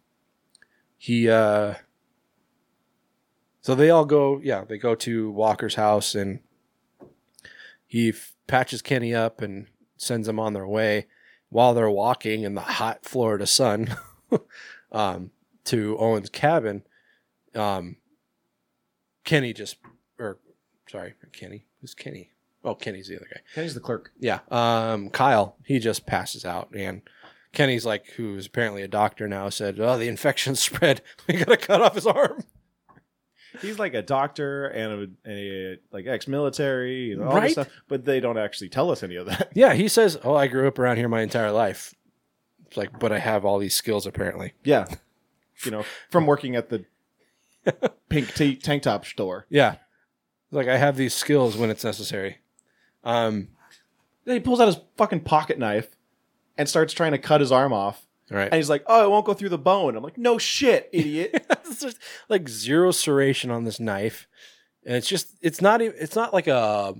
he, uh, so they all go, yeah, they go to Walker's house and he f- patches Kenny up and sends them on their way while they're walking in the hot Florida sun um, to Owen's cabin. Um, Kenny just, or sorry, Kenny. Who's Kenny? Oh, Kenny's the other guy. Kenny's the clerk. Yeah. Um, Kyle, he just passes out. And Kenny's like, who's apparently a doctor now, said, Oh, the infection spread. We got to cut off his arm. He's like a doctor and a, a like ex-military and all Right? this stuff, but they don't actually tell us any of that. Yeah. He says, Oh, I grew up around here my entire life. It's like, but I have all these skills apparently. Yeah, you know, from working at the pink t- tank top store. Yeah. Like I have these skills when it's necessary. Um, Then he pulls out his fucking pocket knife and starts trying to cut his arm off, right. and he's like, "Oh, it won't go through the bone." I'm like, "No shit, idiot." it's just like zero serration on this knife, and it's just it's not even it's not like a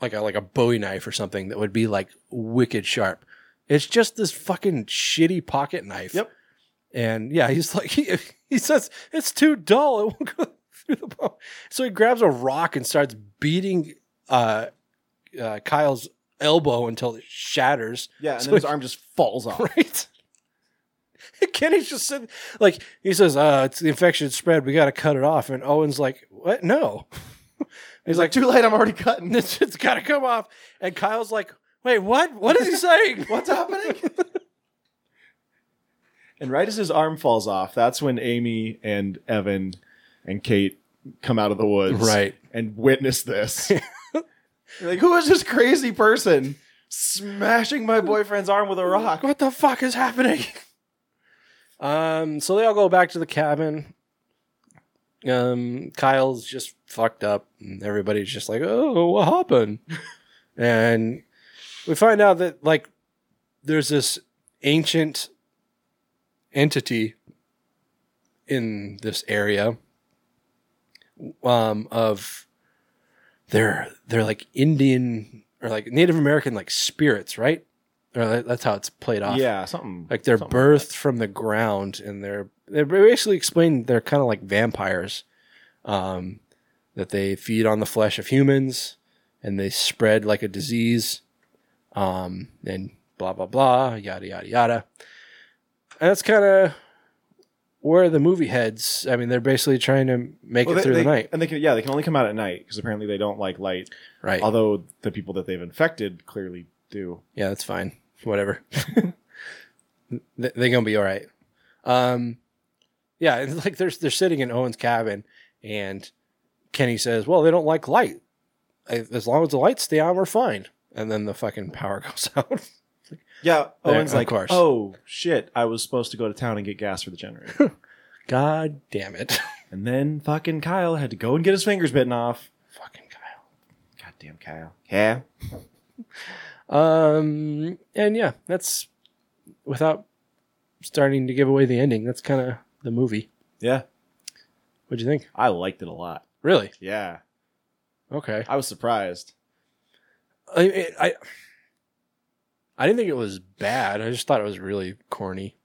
like a like a Bowie knife or something that would be like wicked sharp. It's just this fucking shitty pocket knife. Yep. And yeah, he's like he, he says it's too dull. It won't go. through the bone. So he grabs a rock and starts beating uh, uh, Kyle's elbow until it shatters. Yeah, and So then his arm just falls off. Right. Kenny's just sitting like he says, uh, it's the infection spread, we gotta cut it off. And Owen's like, What? No. He's like, Too late, I'm already cutting. it's, it's gotta come off. And Kyle's like, Wait, what? What is he saying? What's happening? and right as his arm falls off, that's when Amy and Evan and Kate come out of the woods. Right. And witness this. They're like, who is this crazy person smashing my boyfriend's arm with a rock? What the fuck is happening? Um, so they all go back to the cabin. Um, Kyle's just fucked up, and everybody's just like, "Oh, what happened?" and we find out that like there's this ancient entity in this area um of they're they're like Indian or like Native American like spirits, right? Or that's how it's played off. Yeah, something Like they're something birthed from the ground and they're they're basically explained they're kind of like vampires. Um that they feed on the flesh of humans and they spread like a disease. Um and blah blah blah, yada yada yada. And that's kind of where the movie heads. I mean, they're basically trying to make Well, it they- through they- the night. and they can yeah they can only come out at night because apparently they don't like light. Right. Although the people that they've infected clearly do. Yeah, that's fine. Whatever. They- They're gonna be all right. Um, yeah, it's like they're they're sitting in Owen's cabin, and Kenny says, "Well, they don't like light. As long as the lights stay on, we're fine." And then the fucking power goes out. Yeah, There- Owen's of like, course. oh shit, I was supposed to go to town and get gas for the generator. God damn it! and then fucking Kyle had to go and get his fingers bitten off. fucking Kyle. Goddamn Kyle. Yeah. Um, and yeah, that's without starting to give away the ending. That's kind of the movie. Yeah. What'd you think? I liked it a lot. Really? Yeah. Okay. I was surprised. I, I I didn't think it was bad. I just thought it was really corny.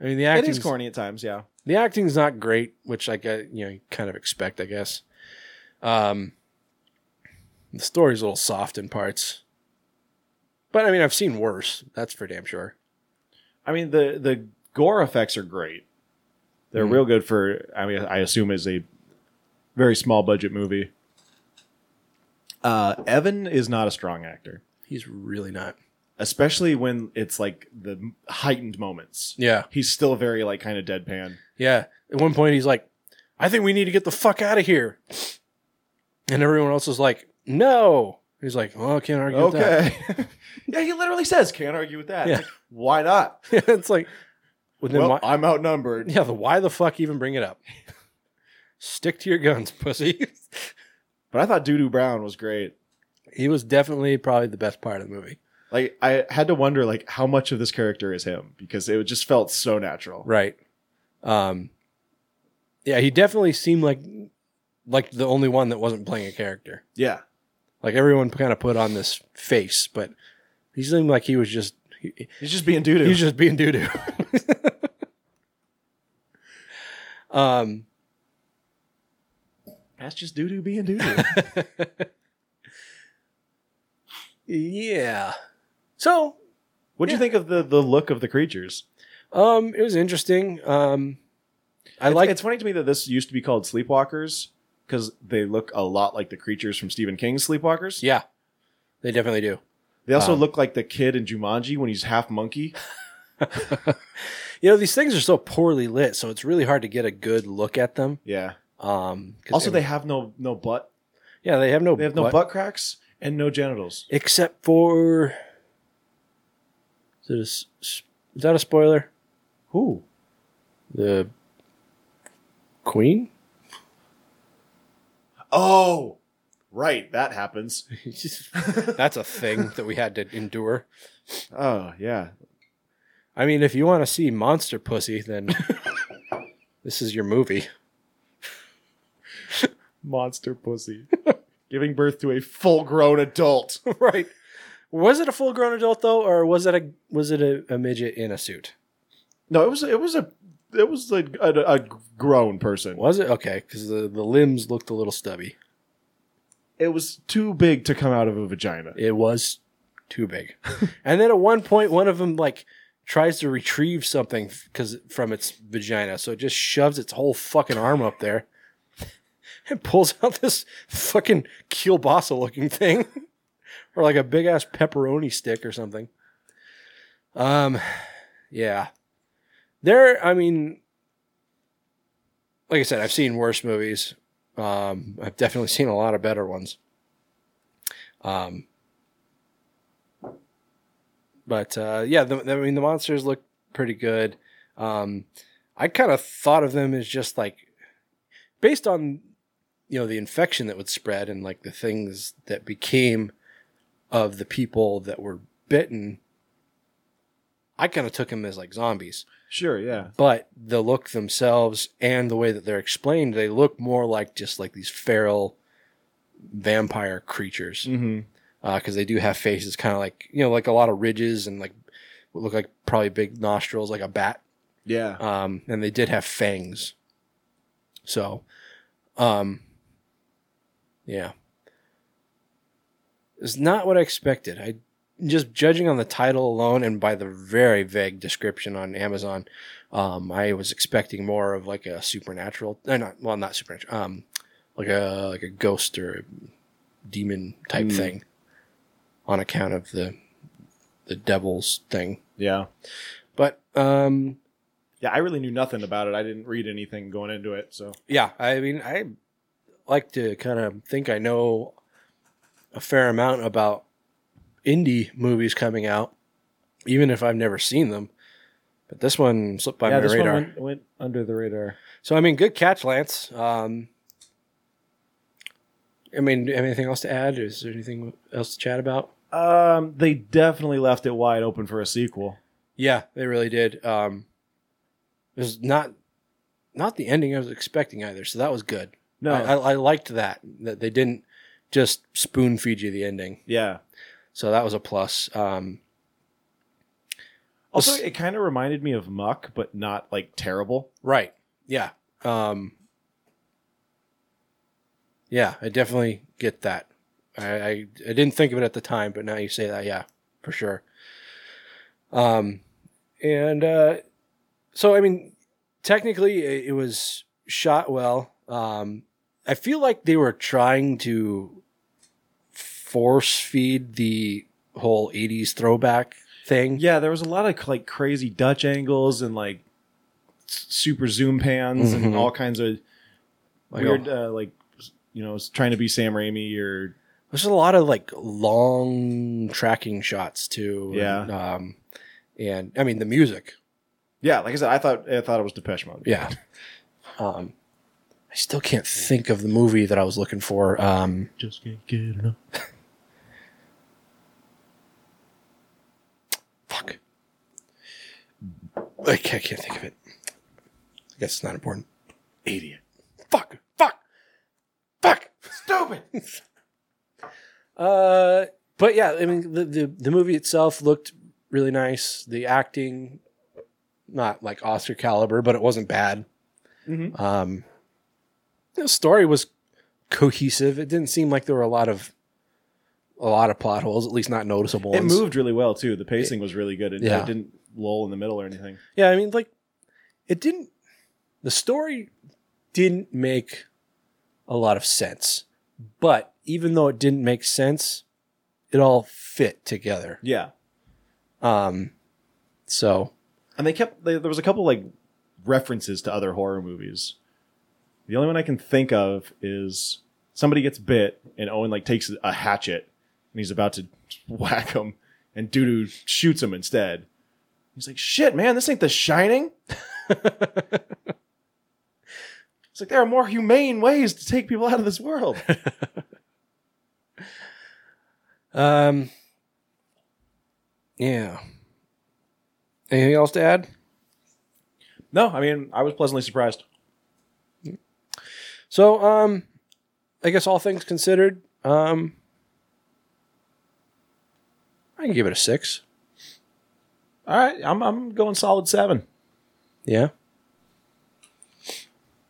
I mean, the It acting is corny at times, yeah. The acting's not great, which I get you know you kind of expect, I guess. Um, the story's a little soft in parts, but I mean, I've seen worse. That's for damn sure. I mean the the gore effects are great. They're Mhm. real good for I mean I assume it's a very small budget movie. Uh Evan is not a strong actor, He's really not. Especially when it's like the heightened moments. Yeah, He's still very like kind of deadpan. yeah. At one point, he's like, "I think we need to get the fuck out of here," and everyone else is like, "No." He's like, "Well, I can't argue with that." Yeah, he literally says, "Can't argue with that." Yeah. Like, Why not? it's like, well, well, why? I'm outnumbered. Yeah, the why the fuck even bring it up? Stick to your guns, pussy. But I thought Doodoo Brown was great. he was definitely probably the best part of the movie. Like I had to wonder like how much of this character is him because it just felt so natural. Right. Um Yeah, he definitely seemed like like the only one that wasn't playing a character. Yeah. Like everyone kind of put on this face, but he seemed like he was just he, He's just being Doodoo. he was just being doo doo. um That's just Doodoo being Doodoo. yeah. So What'd you think of the the look of the creatures? Um, it was interesting. Um, I It's- like It's funny to me that this used to be called Sleepwalkers because they look a lot like the creatures from Stephen King's Sleepwalkers. Yeah, they definitely do. They also Um, look like the kid in Jumanji when he's half monkey. You know, these things are so poorly lit, so it's really hard to get a good look at them. Yeah. Um, Also, every- they have no no butt. yeah, they have no They have no butt cracks and no genitals. except for. Is, it a s- s- is that a spoiler? Who? The queen. Oh, right. That happens. That's a thing that we had to endure. Oh yeah. I mean, if you want to see monster pussy, then this is your movie. Monster pussy. Giving birth to a full grown adult. right. Was it a full grown adult though, or was it a was it a, a midget in a suit? No, it was it was a it was like a, a grown person. Was it okay? Because the the limbs looked a little stubby. It was too big to come out of a vagina. It was too big. and then at one point, one of them like tries to retrieve something because from its vagina, so it just shoves its whole fucking arm up there and pulls out this fucking kielbasa looking thing, or like a big ass pepperoni stick or something. Um, yeah, there. I mean, like I said, I've seen worse movies. Um, I've definitely seen a lot of better ones. Um, but uh, yeah, the, I mean, the monsters look pretty good. Um, I kind of thought of them as just like based on you know the infection that would spread and like the things that became of the people that were bitten. I kind of took them as like zombies Sure, yeah. but the look themselves and the way that they're explained, they look more like just like these feral vampire creatures Mm-hmm. because they do have faces, kind of like you know, like a lot of ridges and like what look like probably big nostrils, like a bat. Yeah. Um, and they did have fangs. So, um, yeah, it's not what I expected. I just judging on the title alone and by the very vague description on Amazon, um, I was expecting more of like a supernatural, uh, not well, not supernatural, um, like a like a ghost or a demon type Mm. thing, on account of the the devil's thing. yeah. But um, Yeah, I really knew nothing about it. I didn't read anything going into it, so yeah, I mean, I like to kind of think I know a fair amount about indie movies coming out, even if I've never seen them. But this one slipped by yeah, my this radar. one went, went under the radar. So I mean, good catch, Lance. Um, I mean, do you have anything else to add? Is there anything else to chat about? Um, they definitely left it wide open for a sequel. Yeah, they really did. Um, it was not not the ending I was expecting either, so that was good. No, I, I, I liked that that they didn't just spoon feed you the ending, yeah. so that was a plus. Um, Also, it kind of reminded me of Muck, but not like terrible. right? Yeah. Um, yeah, I definitely get that. I, I I didn't think of it at the time, but now you say that, yeah, for sure. Um, and uh, so I mean, technically, it, it was shot well. Um, I feel like they were trying to force feed the whole '80s throwback thing. Yeah, there was a lot of like crazy Dutch angles and like super zoom pans Mhm. and all kinds of Like, weird, uh, like you know, trying to be Sam Raimi or There's a lot of like long tracking shots too. Yeah. And, um, and I mean the music. yeah. Like I said, I thought I thought it was Depeche Mode. Yeah. Um, I still can't think of the movie that I was looking for. Um, just can't get enough. fuck. I can't, I can't think of it. I guess it's not important. Idiot. Fuck. Fuck. Fuck. Stupid. Uh, but yeah, I mean, the, the the movie itself looked really nice. The acting, not like Oscar caliber, but it wasn't bad. Mhm. Um, the story was cohesive. It didn't seem like there were a lot of a lot of plot holes, at least not noticeable It ones. moved really well too. The pacing was really good. and Yeah. it didn't lull in the middle or anything. Yeah, I mean, like, it didn't. The story didn't make a lot of sense, but even though it didn't make sense, it all fit together. Yeah. Um, so And they kept they, there was a couple like references to other horror movies. The only one I can think of is somebody gets bit and Owen like takes a hatchet and he's about to whack him and Dudu shoots him instead. He's like, "Shit, man, this ain't The Shining." it's like there are more humane ways to take people out of this world. Um, yeah. Anything else to add? no, I mean, I was pleasantly surprised. So, um, I guess all things considered, um, I can give it a six. All right, I'm I'm going solid seven. Yeah.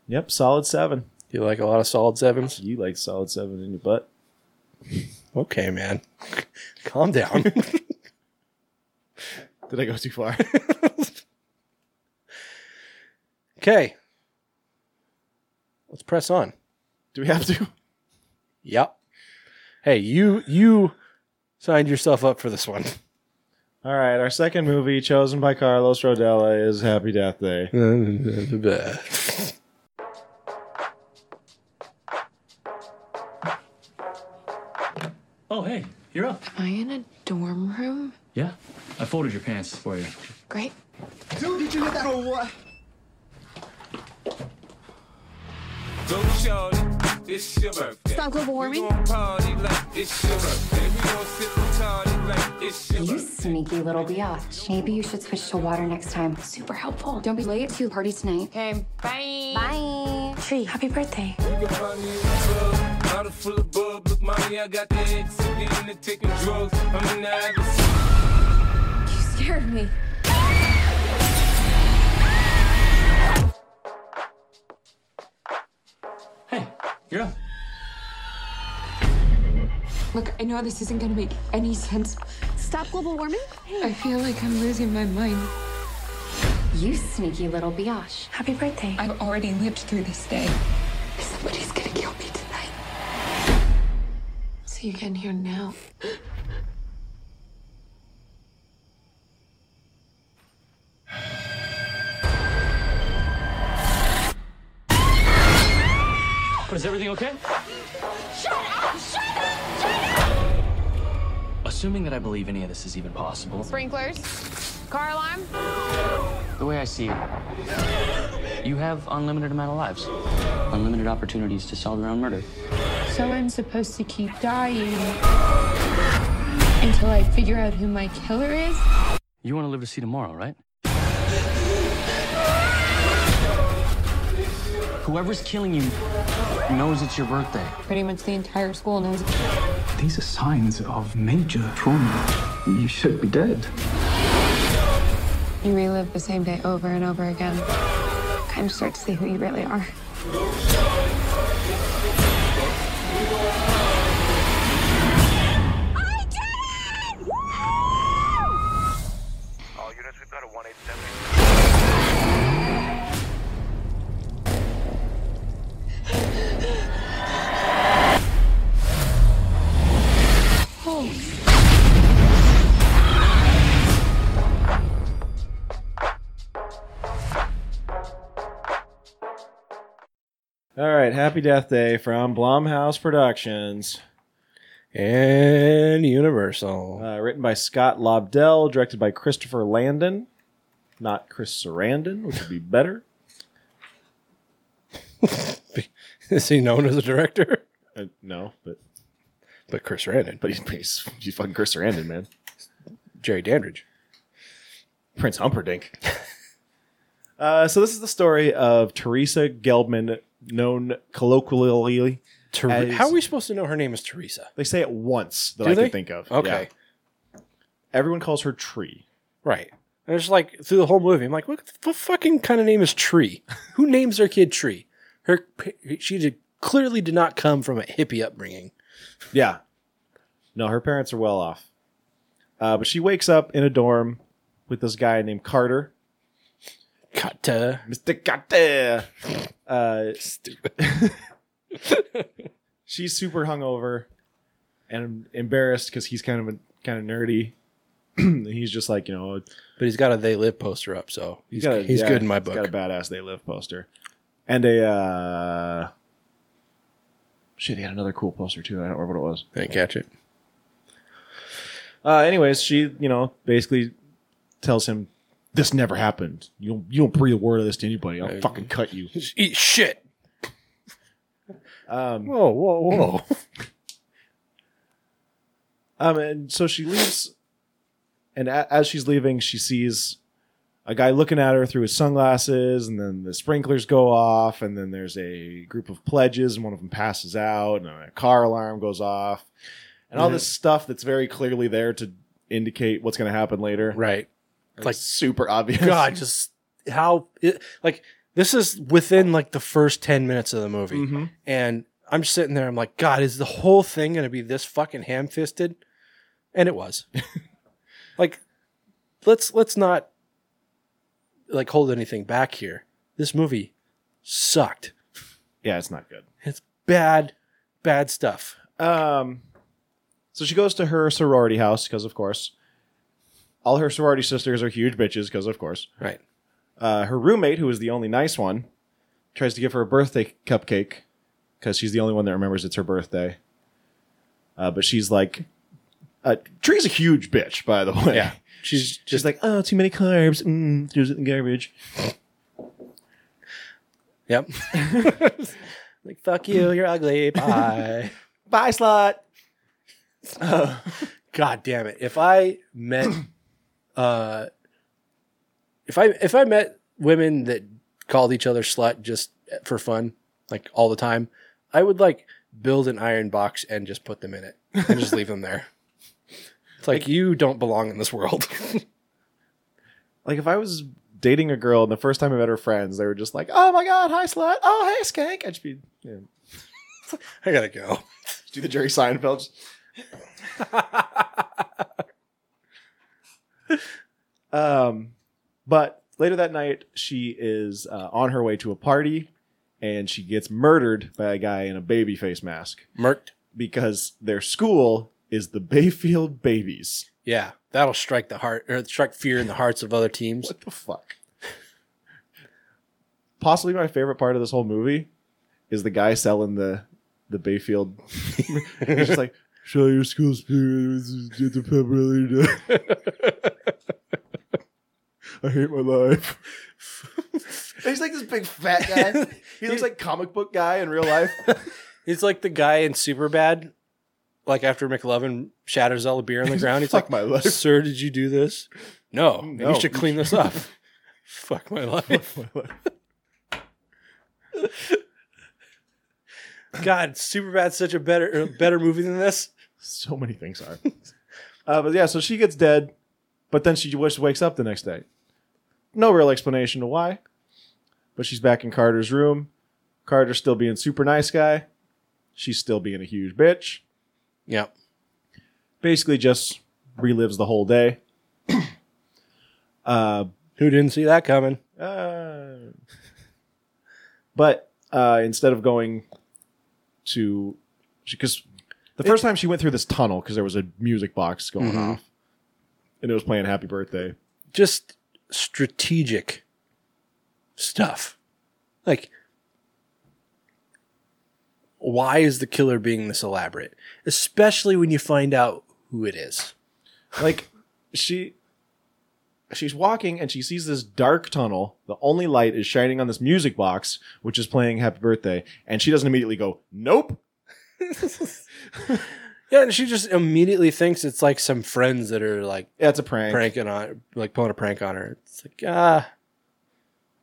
Yep, solid seven. You like a lot of solid sevens? You like solid seven in your butt. Okay, man. Calm down. Did I go too far? okay. Let's press on. Do we have to? Yep. Hey, you you signed yourself up for this one. All right, our second movie chosen by Carlos Rodella is Happy Death Day. Oh, hey, you're up. Am I in a dorm room? Yeah, I folded your pants for you. Great. Go shorty, it's your birthday. Stop global warming. Gon' party like it's your birthday. We gon' sip and party like it's your You sneaky little biatch. Maybe you should switch to water next time. Super helpful. Don't be late to the party tonight. Okay, bye. Bye. Tree, happy birthday. You can find me in the club, bottle full of bub. Look, mommy, I got the X again and taking drugs. I'm in the habit. You scared me. Hey, you're up. Look, I know this isn't gonna make any sense. Stop global warming? I feel like I'm losing my mind. You sneaky little biatch. Happy birthday. I've already lived through this day. Somebody's gonna kill me tonight. So you're getting here now. Is everything okay? Assuming that I believe any of this is even possible, Sprinklers. Car alarm. the way I see it, you have unlimited amount of lives, unlimited opportunities to solve your own murder. So I'm supposed to keep dying until I figure out who my killer is? You want to live to see tomorrow, right? Whoever's killing you knows it's your birthday. Pretty much the entire school knows. These are signs of major trauma. You should be dead. You relive the same day over and over again. Kind of start to see who you really are. All right, Happy Death Day from Blumhouse Productions. And Universal. Uh, written by Scott Lobdell, directed by Christopher Landon. Not Chris Sarandon, which would be better. Is he known as a director? Uh, no, but But Chris Randon. but he's, he's, he's fucking Chris Sarandon, man. Jerry Dandridge. Prince Humperdinck. uh, so this is the story of Teresa Gelbman, known colloquially. Ter- As- How are we supposed to know her name is Teresa? They say it once that Do I they? can think of. Okay. Yeah. Everyone calls her Tree. Right. And it's like through the whole movie, I'm like, what, what fucking kind of name is Tree? Who names their kid Tree? Her, she did, clearly did not come from a hippie upbringing. Yeah. No, her parents are well off. Uh, but she wakes up in a dorm with this guy named Carter. Carter. Mr. Carter. Uh, Stupid. she's super hungover and embarrassed because he's kind of a, kind of nerdy. he's just like you know But he's got a They Live poster up, so he's, got a- he's yeah, good in my he's book. Got a badass They Live poster, and a uh, shit. He had another cool poster too. I don't remember what it was. Didn't catch it. Uh, anyways, she you know basically tells him this never happened. You don't you don't breathe a word of this to anybody. I'll fucking cut you. Just eat shit. Um, Whoa, whoa, whoa. Um, and so she leaves, and a- as she's leaving, she sees a guy looking at her through his sunglasses, and then the sprinklers go off, and then there's a group of pledges, and one of them passes out, and a car alarm goes off, and all this stuff that's very clearly there to indicate what's going to happen later. right. Like super obvious. God, just how it, like This is within like the first 10 minutes of the movie. Mhm. And I'm sitting there, I'm like, God, is the whole thing going to be this fucking ham fisted? And it was. like, let's, let's not like hold anything back here. This movie sucked. Yeah, it's not good. It's bad, bad stuff. Um, so she goes to her sorority house because, of course, all her sorority sisters are huge bitches because, of course. Right. Uh, her roommate, who is the only nice one, tries to give her a birthday cupcake because she's the only one that remembers it's her birthday. Uh, but she's like, uh, Tree's a huge bitch, by the way. Yeah. She's She's like, oh, too many carbs. Mm, throws it in the garbage. Yep. like, fuck you, you're ugly. Bye. Bye, slut. God damn it. If I met uh if I if I met women that called each other slut just for fun, like all the time, I would like build an iron box and just put them in it and just leave them there. It's like you don't belong in this world. Like, if I was dating a girl and the first time I met her friends, they were just like, oh my God, hi, slut. Oh, hey, skank. I'd just be, yeah. I gotta go. do the Jerry Seinfeld. um, but later that night, she is uh, on her way to a party, and she gets murdered by a guy in a baby face mask Murked. because their school is the Bayfield Babies. Yeah. That'll strike the heart or strike fear in the hearts of other teams. What the fuck? Possibly my favorite part of this whole movie is the guy selling the the Bayfield. He's just like, show your school spirit. Get the pepperoni. I hate my life. He's like this big fat guy. He looks like comic book guy in real life. He's like the guy in Superbad. Like after McLovin shatters all the beer on the ground, he's Fuck like, my life. "Sir, did you do this? No, No. you should clean this up." Fuck my life. God, Superbad's such a better a better movie than this. so many things are. uh, but yeah, so she gets dead, but then she wakes up the next day. No real explanation to why. But she's back in Carter's room. Carter's still being super nice guy. She's still being a huge bitch. Yep. Basically, just relives the whole day. uh, Who didn't see that coming? uh, but uh, instead of going to, because the first time she went through this tunnel because there was a music box going Mhm. off, and it was playing Happy Birthday. Just strategic stuff. Like why is the killer being this elaborate? Especially when you find out who it is. Like she, she's walking and she sees this dark tunnel. The only light is shining on this music box, which is playing Happy Birthday, and she doesn't immediately go, "Nope." Yeah, and she just immediately thinks it's like some friends that are like Yeah, it's a prank. pranking on like pulling a prank on her. It's like, ah,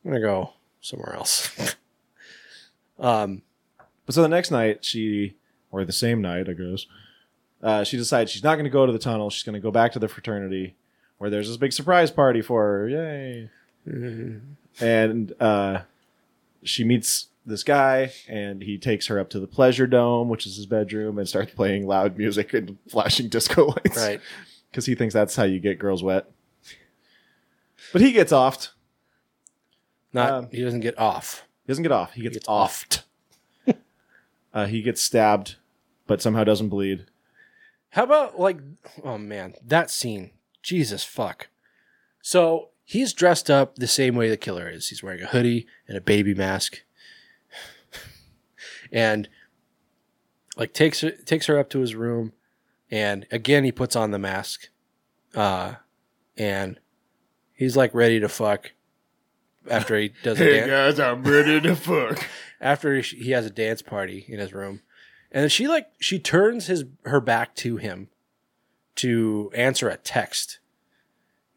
I'm gonna go somewhere else. um But so the next night, she, or the same night, I guess, uh, she decides she's not going to go to the tunnel. She's going to go back to the fraternity where there's this big surprise party for her. Yay. and uh, she meets this guy, and he takes her up to the Pleasure Dome, which is his bedroom, and starts playing loud music and flashing disco lights. Right. Because he thinks that's how you get girls wet. But he gets offed. not Um, he doesn't get off. He doesn't get off. He gets, gets offed. uh, he gets stabbed, but somehow doesn't bleed. How about like oh man, that scene. Jesus fuck. So he's dressed up the same way the killer is. He's wearing a hoodie and a baby mask. And like takes her takes her up to his room and again he puts on the mask. Uh and he's like ready to fuck after he does a dance guys, I'm ready to fuck. after he he has a dance party in his room and then she like she turns his her back to him to answer a text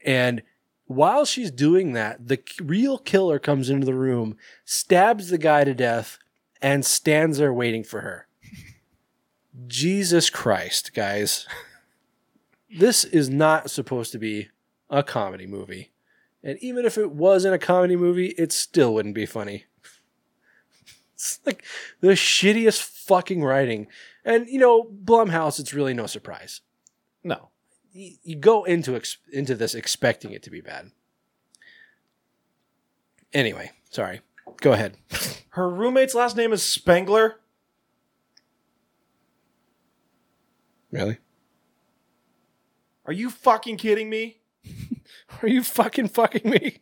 and while she's doing that the real killer comes into the room stabs the guy to death and stands there waiting for her jesus christ guys this is not supposed to be a comedy movie And even if it was in a comedy movie, it still wouldn't be funny. It's like the shittiest fucking writing. And you know, Blumhouse, it's really no surprise. No. You, you go into ex- into this expecting it to be bad. Anyway, sorry. Go ahead. Her roommate's last name is Spengler. Really? Are you fucking kidding me? Are you fucking fucking me?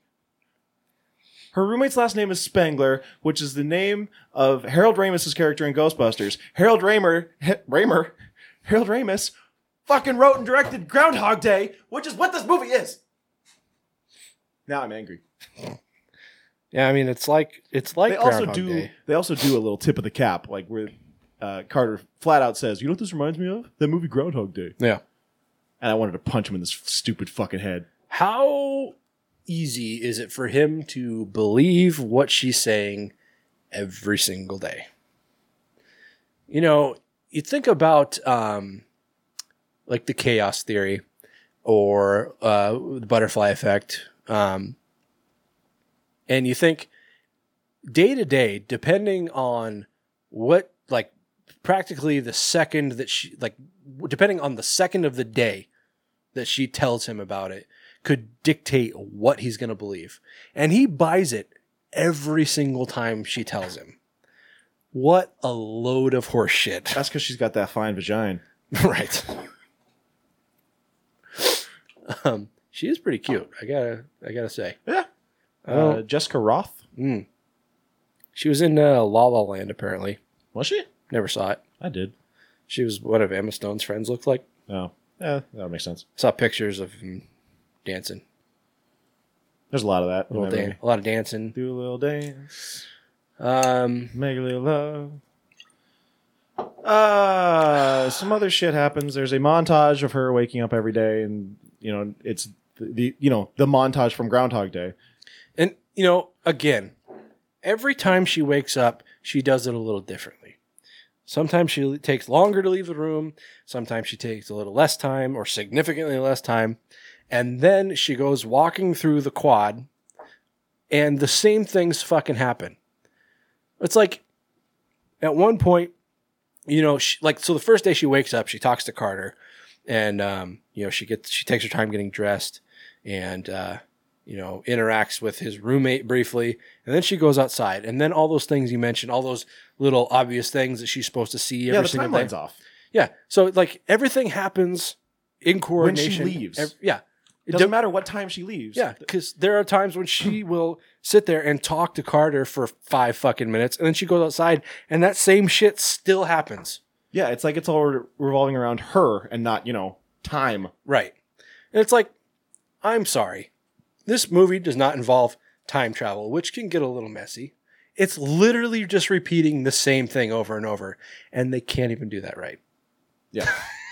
Her roommate's last name is Spengler, which is the name of Harold Ramis' character in Ghostbusters. Harold Ramer, H- Ramer, Harold Ramis fucking wrote and directed Groundhog Day, which is what this movie is. Now I'm angry. Yeah, I mean it's like it's like they also do Day. they also do a little tip of the cap, like where uh, Carter flat out says, "You know what this reminds me of? That movie Groundhog Day." Yeah. And I wanted to punch him in this stupid fucking head. How easy is it for him to believe what she's saying every single day? You know, you think about um, like the chaos theory or uh, the butterfly effect, um, and you think day to day, depending on what, like, practically the second that she, like, depending on the second of the day that she tells him about it could dictate what he's going to believe. And he buys it every single time she tells him. What a load of horse shit. That's because she's got that fine vagina. right. um, she is pretty cute. I gotta, I gotta say. Yeah. Oh. Uh, Jessica Rothe. Mm. She was in uh, La La Land, apparently. Was she? Never saw it. I did. She was one of Emma Stone's friends. Looked like. Oh, yeah, that makes sense. Saw pictures of him dancing. There's a lot of that. A, little in that dan- a lot of dancing. Do a little dance, Um, make a little love. Uh, some other shit happens. There's a montage of her waking up every day, and you know it's the, the you know the montage from Groundhog Day. You know, again, every time she wakes up, she does it a little differently. Sometimes she takes longer to leave the room. Sometimes she takes a little less time or significantly less time. And then she goes walking through the quad and the same things fucking happen. It's like at one point, you know, she, like, so the first day she wakes up, she talks to Carter and, um, you know, she gets, she takes her time getting dressed and, uh, you know, interacts with his roommate briefly, and then she goes outside, and then all those things you mentioned, all those little obvious things that she's supposed to see every yeah, the single timeline's day. off. Yeah, so like everything happens in coordination. When she leaves. Ev- yeah, It doesn't matter what time she leaves. yeah, because there are times when she will sit there and talk to Carter for five fucking minutes, and then she goes outside, and that same shit still happens. yeah. It's like it's all re- revolving around her and not you know time. Right. And it's like, I'm sorry. This movie does not involve time travel, which can get a little messy. It's literally just repeating the same thing over and over, and they can't even do that right. Yeah.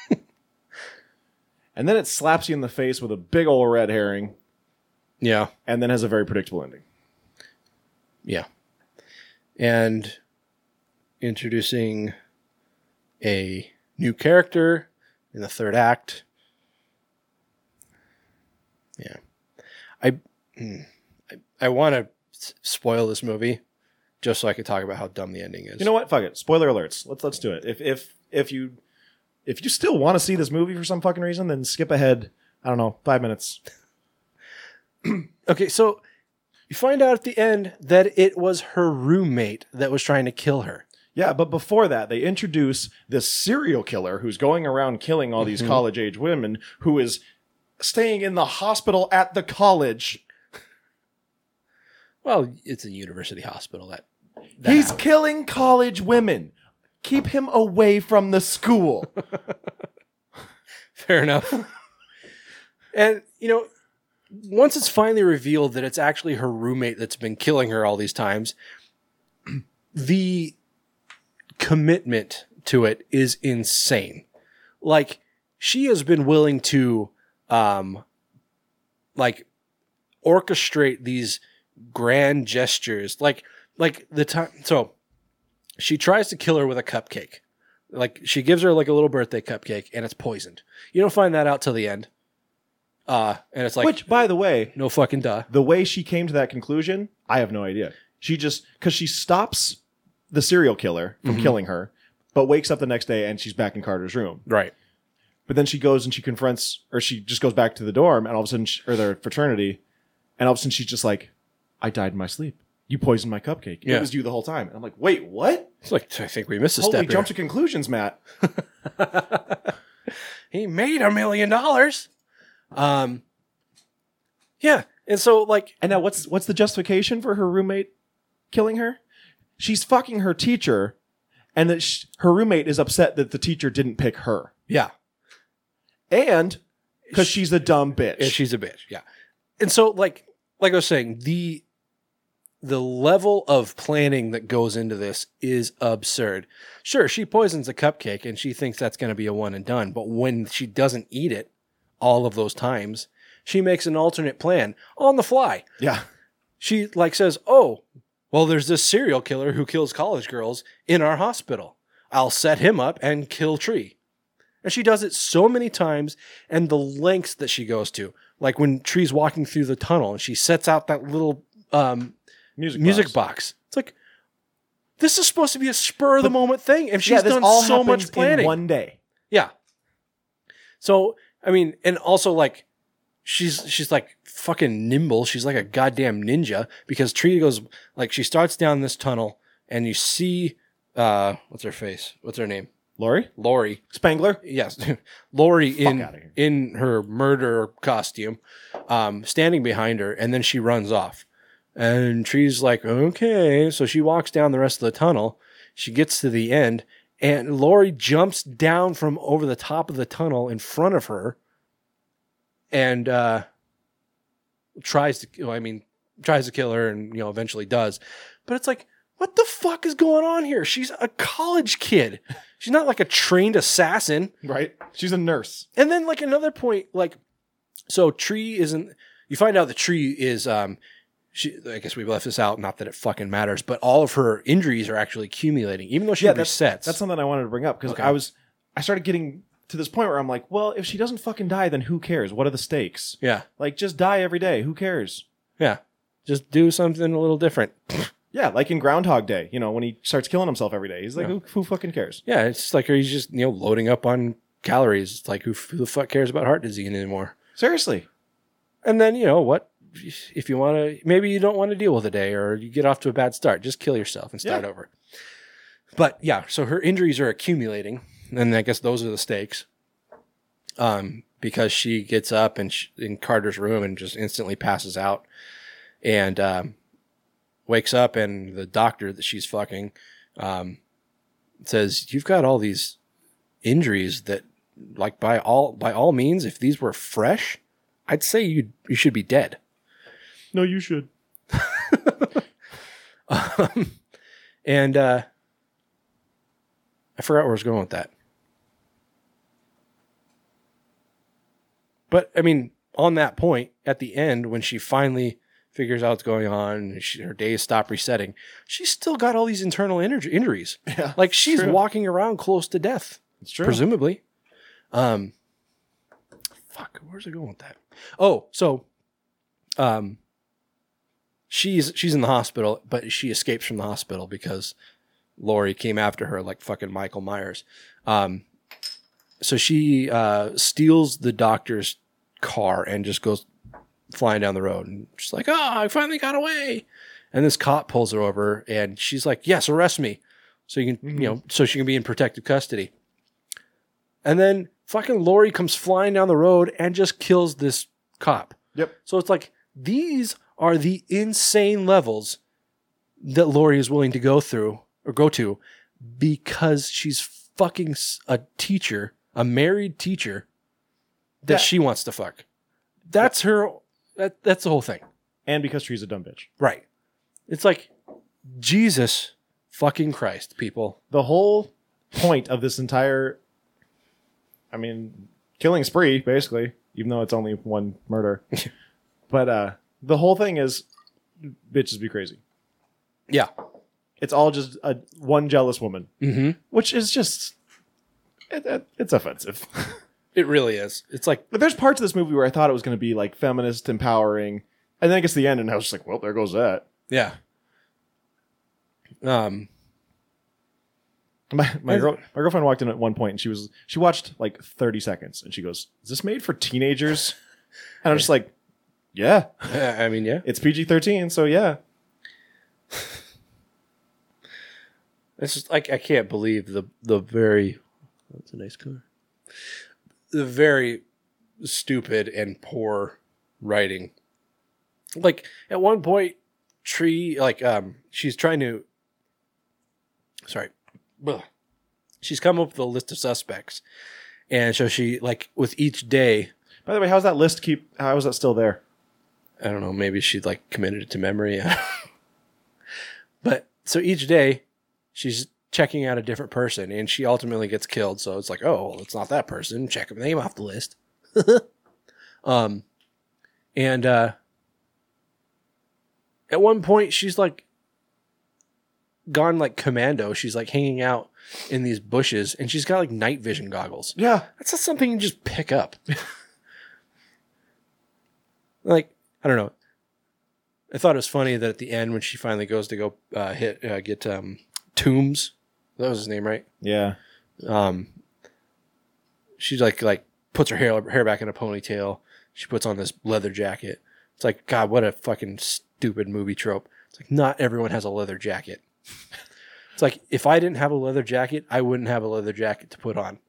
and then it slaps you in the face with a big old red herring, Yeah. and then has a very predictable ending. Yeah. And introducing a new character in the third act. Yeah. I I, I want to spoil this movie just so I could talk about how dumb the ending is. You know what? Fuck it. Spoiler alerts. Let's let's do it. If if if you if you still want to see this movie for some fucking reason, then skip ahead. I don't know, five minutes. Okay, so you find out at the end that it was her roommate that was trying to kill her. Yeah, but before that, they introduce this serial killer who's going around killing all these Mhm. college age women, who is staying in the hospital at the college. Well, it's a university hospital that He's killing college women. Keep him away from the school. Fair enough. and, you know, once it's finally revealed that it's actually her roommate that's been killing her all these times, the commitment to it is insane. Like, she has been willing to, um, like, orchestrate these grand gestures. Like, like the time, so she tries to kill her with a cupcake. Like she gives her like a little birthday cupcake and it's poisoned. You don't find that out till the end. Uh, and it's like, Which, by the way, no fucking duh. the way she came to that conclusion, I have no idea. She just because she stops the serial killer from Mm-hmm. killing her, but wakes up the next day and she's back in Carter's room. Right. But then she goes and she confronts, or she just goes back to the dorm, and all of a sudden, she, or their fraternity, and all of a sudden she's just like, "I died in my sleep. You poisoned my cupcake. Yeah. It was you the whole time." And I'm like, "Wait, what? It's like, I think we missed a Holy step jump here. to conclusions, Matt." he made a million dollars. Um, yeah. And so, like, And now, what's what's the justification for her roommate killing her? She's fucking her teacher, and that sh- her roommate is upset that the teacher didn't pick her, yeah, and because she's a dumb bitch. Yeah, she's a bitch. Yeah. And so like like I was saying, the the level of planning that goes into this is absurd. Sure, she poisons a cupcake and she thinks that's going to be a one and done, but when she doesn't eat it all of those times, she makes an alternate plan on the fly. yeah, She like says, "Oh, well there's this serial killer who kills college girls in our hospital. I'll set him up and kill Tree." And she does it so many times and the lengths that she goes to. Like when Tree's walking through the tunnel and she sets out that little um, music music box. box. It's like, this is supposed to be a spur of the moment thing. And she's yeah, done all so much in planning. one day. Yeah. So I mean, and also like she's she's like fucking nimble. She's like a goddamn ninja because Tree goes like she starts down this tunnel and you see uh what's her face? What's her name? Lori Lori. Spangler. Yes, Lori in in her murder costume, um, standing behind her, and then she runs off. And Tree's like, okay. So she walks down the rest of the tunnel. She gets to the end, and Lori jumps down from over the top of the tunnel in front of her, and uh, tries to. I mean, tries to kill her, and you know, eventually does. But it's like, what the fuck is going on here? She's a college kid. She's not like a trained assassin. Right? She's a nurse. And then like another point, like so Tree isn't you find out the tree is um she I guess we left this out, not that it fucking matters, but all of her injuries are actually accumulating, even though she yeah, that's, resets. that's something I wanted to bring up because Okay. I was I started getting to this point where I'm like, well, if she doesn't fucking die, then who cares? What are the stakes? yeah. Like, just die every day. Who cares? Yeah. Just do something a little different. Yeah, like in Groundhog Day, you know, when he starts killing himself every day, he's like, who, who fucking cares? Yeah, it's like he's just, you know, loading up on calories. It's like who, who the fuck cares about heart disease anymore? Seriously. And then, you know what? If you want to, maybe you don't want to deal with a day or you get off to a bad start, just kill yourself and start Yeah. over. But yeah, so her injuries are accumulating. And I guess those are the stakes. Um, because she gets up and sh in Carter's room and just instantly passes out and, um, wakes up and the doctor that she's fucking, um, says, you've got all these injuries that like by all, by all means, if these were fresh, I'd say you you should be dead. No, you should. Um, and uh, I forgot where I was going with that. But I mean, on that point, at the end, when she finally figures out what's going on, and she, her days stop resetting, she's still got all these internal inju- injuries. Yeah, like she's true. walking around close to death, It's true. presumably. Um, fuck, where's it going with that? Oh, so, um, she's she's in the hospital, but she escapes from the hospital because Lori came after her like fucking Michael Myers. Um, so she uh, steals the doctor's car and just goes flying down the road and she's like, "Oh, I finally got away!" And this cop pulls her over and she's like, "Yes, arrest me." So you can, you mm-hmm. know, so she can be in protective custody. And then fucking Lori comes flying down the road and just kills this cop. Yep. So it's like these are the insane levels that Lori is willing to go through or go to because she's fucking a teacher, a married teacher that Yeah. she wants to fuck. That's her. That, that's the whole thing. And because she's a dumb bitch. Right. It's like Jesus fucking Christ, people. The whole point of this entire, I mean, killing spree, basically, even though it's only one murder. but uh the whole thing is bitches be crazy. Yeah. It's all just a one jealous woman, Mm-hmm. which is just it, it- it's offensive. It really is. It's like But there's parts of this movie where I thought it was going to be like feminist empowering, and then it gets to the end, and I was just like, well, there goes that. yeah. Um. My my, girl, my girlfriend walked in at one point and she was she watched like 30 seconds and she goes, "Is this made for teenagers?" And I'm just like, "Yeah, I mean, yeah. it's PG-13, so yeah." It's just like I can't believe the the very that's a nice car. The very stupid and poor writing. Like at one point, Tree like um she's trying to sorry. Ugh. She's come up with a list of suspects. And so she like with each day, By the way, how's that list keep? How is that still there? I don't know, maybe she like committed it to memory. but so each day she's checking out a different person and she ultimately gets killed. So it's like, oh, well, it's not that person. Check her name off the list. um, and uh, at one point she's like gone like commando. She's like hanging out in these bushes and she's got like night vision goggles. Yeah, That's not something you just pick up. like, I don't know. I thought it was funny that at the end when she finally goes to go uh, hit uh, get um, Tombs, that was his name, right? yeah. Um, she like like puts her hair hair back in a ponytail. She puts on this leather jacket. It's like God, what a fucking stupid movie trope. It's like not everyone has a leather jacket. it's like if I didn't have a leather jacket, I wouldn't have a leather jacket to put on.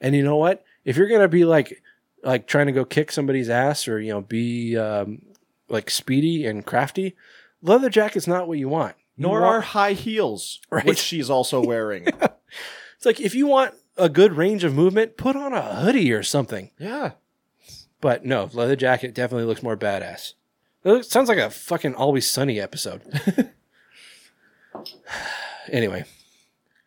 And you know what? If you're gonna be like like trying to go kick somebody's ass or you know be um, like speedy and crafty, leather jacket's not what you want. You Nor want- are high heels, Right. which she's also wearing. It's like if you want a good range of movement, put on a hoodie or something. yeah. But no, leather jacket definitely looks more badass. It looks- sounds like a fucking Always Sunny episode. anyway,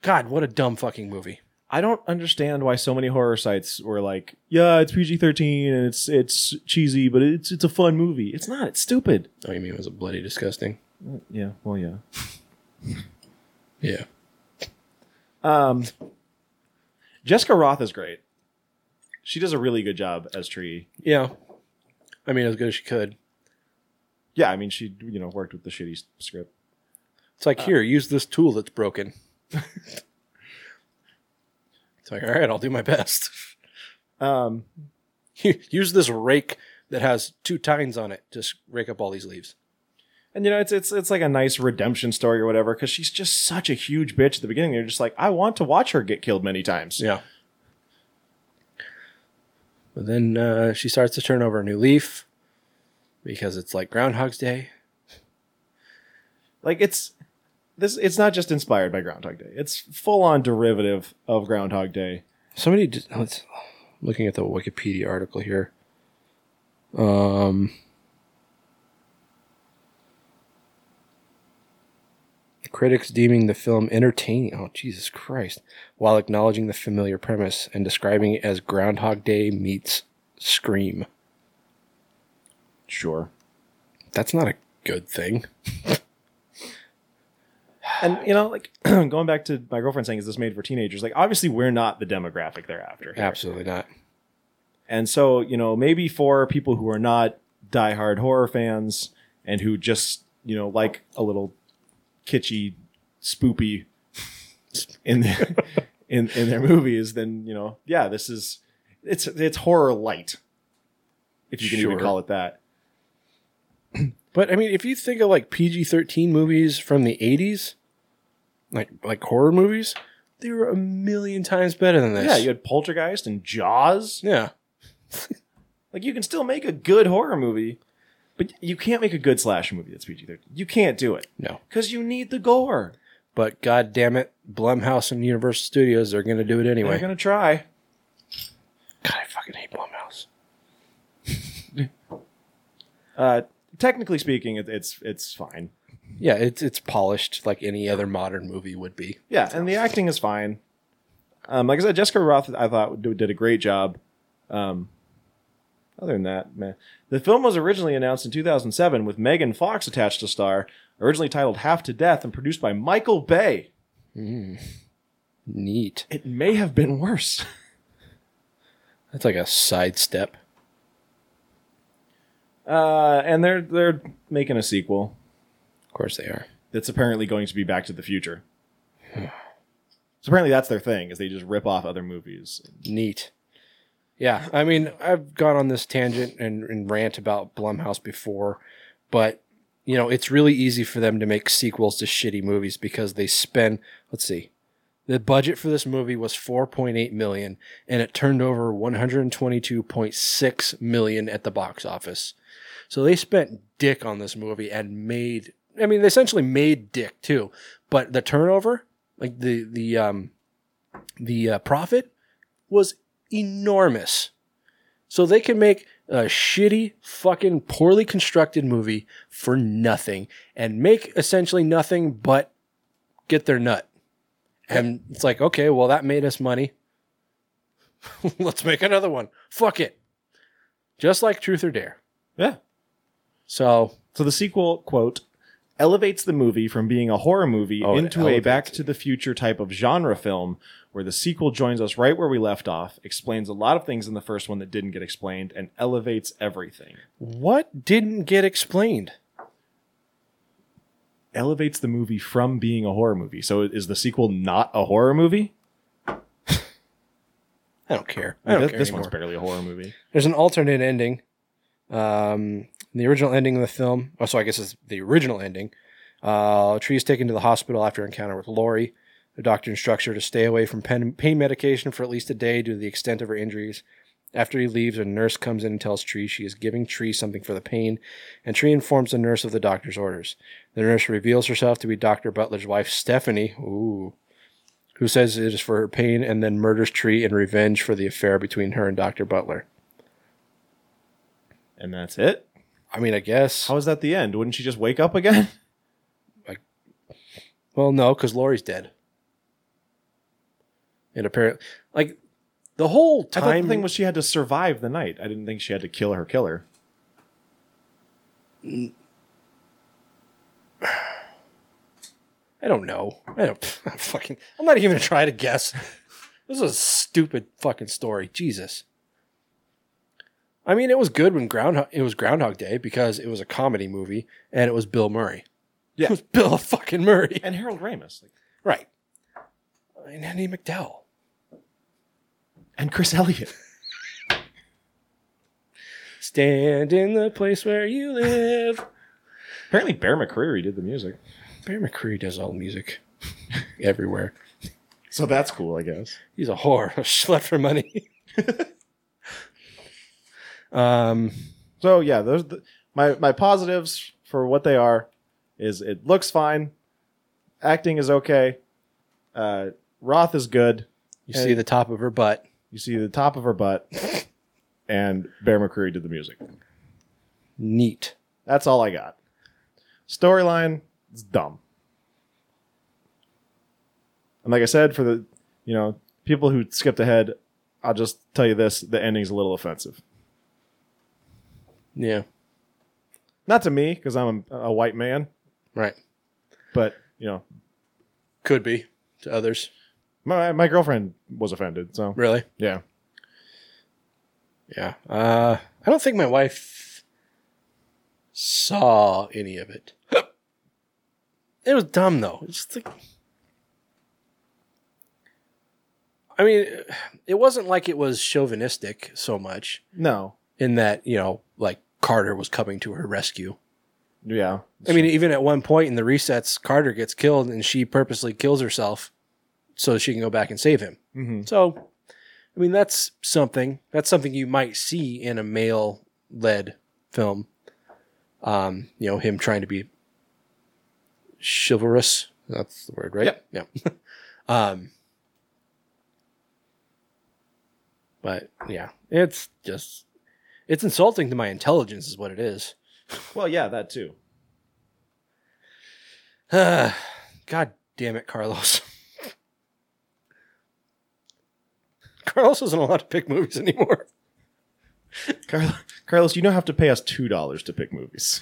God, what a dumb fucking movie. I don't understand why so many horror sites were like, "Yeah, it's PG-13 and it's it's cheesy, but it's it's a fun movie." It's not. It's stupid. Oh, you mean it was a bloody disgusting? Yeah. Well, yeah. Yeah. Um, Jessica Rothe is great. She does a really good job as Tree. Yeah. I mean, as good as she could. Yeah, I mean, she you know worked with the shitty script. It's like, here, use this tool that's broken. it's like, all right, I'll do my best. Um, use this rake that has two tines on it. Just rake up all these leaves. And you know, it's it's it's like a nice redemption story or whatever because she's just such a huge bitch at the beginning. You're just like, I want to watch her get killed many times. Yeah. But then uh, she starts to turn over a new leaf because it's like Groundhog's Day. Like it's this. It's not just inspired by Groundhog Day. It's full on derivative of Groundhog Day. Somebody, did, let's looking at the Wikipedia article here. Um, critics deeming the film entertaining. Oh, Jesus Christ! While acknowledging the familiar premise and describing it as Groundhog Day meets Scream. Sure. That's not a good thing. And you know, like going back to my girlfriend saying, "Is this made for teenagers?" Like, obviously, we're not the demographic they're after. here. Absolutely not. And so, you know, maybe for people who are not diehard horror fans and who just, you know, like a little kitschy, spoopy in their, in in their movies, then you know, yeah, this is it's it's horror light, if you can even call it that. But I mean, if you think of like PG thirteen movies from the eighties, like like horror movies, they were a million times better than this. Yeah, you had Poltergeist and Jaws. yeah. Like you can still make a good horror movie, but you can't make a good slasher movie that's PG thirteen. You can't do it No. because you need the gore. But god damn it, Blumhouse and Universal Studios are gonna do it anyway. They're gonna try. God, I fucking hate Blumhouse. Uh, technically speaking, it, it's it's fine. Yeah, it's it's polished like any other modern movie would be. Yeah, and the acting is fine. Um, like I said, Jessica Rothe, I thought did did a great job. Um, other than that, man, the film was originally announced in 2007 with Megan Fox attached to star, originally titled "Half to Death" and produced by Michael Bay. Neat. It may have been worse. That's like a sidestep. Uh, and they're they're making a sequel Of course they are. that's apparently going to be Back to the Future. so apparently that's their thing is they just rip off other movies. Neat. Yeah, I mean, I've gone on this tangent and, and rant about Blumhouse before, but you know, it's really easy for them to make sequels to shitty movies because they spend. Let's see, the budget for this movie was 4.8 million, and it turned over 122.6 million at the box office. So they spent dick on this movie and made. I mean, they essentially made dick too, but the turnover, like the the um the uh, profit was enormous. So they can make a shitty, fucking poorly constructed movie for nothing and make essentially nothing but get their nut. And it's like, okay, well, that made us money. Let's make another one. Fuck it. Just like Truth or Dare. Yeah. So, So the sequel quote elevates the movie from being a horror movie Oh, into a Back to the Future type of genre film, where the sequel joins us right where we left off, explains a lot of things in the first one that didn't get explained, and elevates everything. what didn't get explained? Elevates the movie from being a horror movie. So is the sequel not a horror movie? I don't care. I don't This- care this one's barely a horror movie. There's an alternate ending. Um, the original ending of the film. Oh, so I guess it's the original ending. Uh, Tree is taken to the hospital after encounter with Lori. The doctor instructs her to stay away from pen, pain medication for at least a day due to the extent of her injuries. After he leaves, a nurse comes in and tells Tree she is giving Tree something for the pain, and Tree informs the nurse of the doctor's orders. The nurse reveals herself to be Dr. Butler's wife, Stephanie, ooh, who says it is for her pain and then murders Tree in revenge for the affair between her and Dr. Butler. And that's it? I mean, I guess. How is that the end? Wouldn't she just wake up again? Well, no, because Lori's dead. And apparently, like the whole I time thought the thing was she had to survive the night. I didn't think she had to kill her killer. I don't know. I don't fucking. I'm not even gonna try to guess. This is a stupid fucking story. Jesus. I mean, it was good when Groundhog. It was Groundhog Day because it was a comedy movie and it was Bill Murray. Yeah. It was Bill fucking Murray. And Harold Ramis. Like, Right. And Andie MacDowell. And Chris Elliott. Stand in the place where you live. Apparently Bear McCreary did the music. Bear McCreary does all the music everywhere. So that's cool, I guess. He's a whore, a slut for money. um, So yeah, those the, my my positives for what they are is it looks fine, acting is okay, uh, Rothe is good. you see the top of her butt. You see the top of her butt, and Bear McCreary did the music. Neat. That's all I got. Storyline is dumb. And like I said, for the you know people who skipped ahead, I'll just tell you this: the ending's a little offensive. Yeah. Not to me because I'm a, a white man, Right. but you know Could be to others. My my girlfriend was offended. So Really? yeah, Yeah. Uh, I don't think my wife saw any of it. It was dumb though. It's just like, I mean, it wasn't like it was chauvinistic so much no, in that you know, like Carter was coming to her rescue. yeah. I mean, even at one point in the resets, Carter gets killed and she purposely kills herself so she can go back and save him. Mhm. So, I mean, that's something. That's something you might see in a male led film. Um, you know, him trying to be chivalrous. That's the word, right? Yep. Yeah. um, but yeah, it's just, it's insulting to my intelligence, is what it is. well, yeah, that too. God damn it, Carlos. Carlos isn't allowed to pick movies anymore. Carlos, Carlos, you don't have to pay us two dollars to pick movies.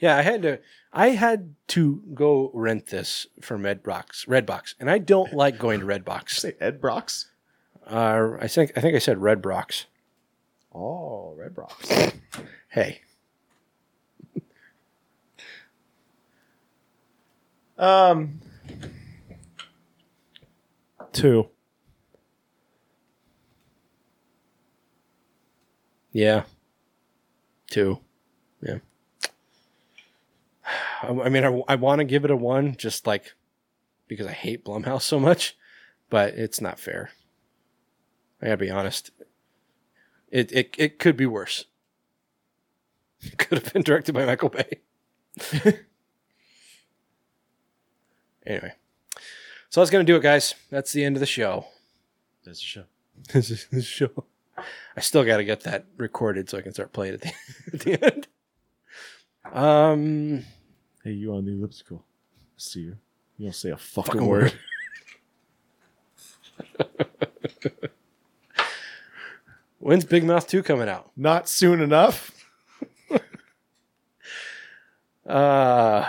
Yeah, I had to. I had to go rent this from Redbox, Redbox, and I don't like going to Redbox. Say Ed Brox. Uh, I think I think I said Red Brox. Oh, Red Rocks. Hey, Um, two. Yeah, two, yeah. I, I mean, I, I want to give it a one, just like because I hate Blumhouse so much, but it's not fair. I gotta be honest. It it it could be worse. It could have been directed by Michael Bay. anyway, so that's gonna do it, guys. That's the end of the show. That's the show. this is the show. I still got to get that recorded so I can start playing at the, at the end. Um, Hey, you on the elliptical? See you. You don't say a fucking, Fucking word. when's Big Mouth Two coming out? Not soon enough. Uh,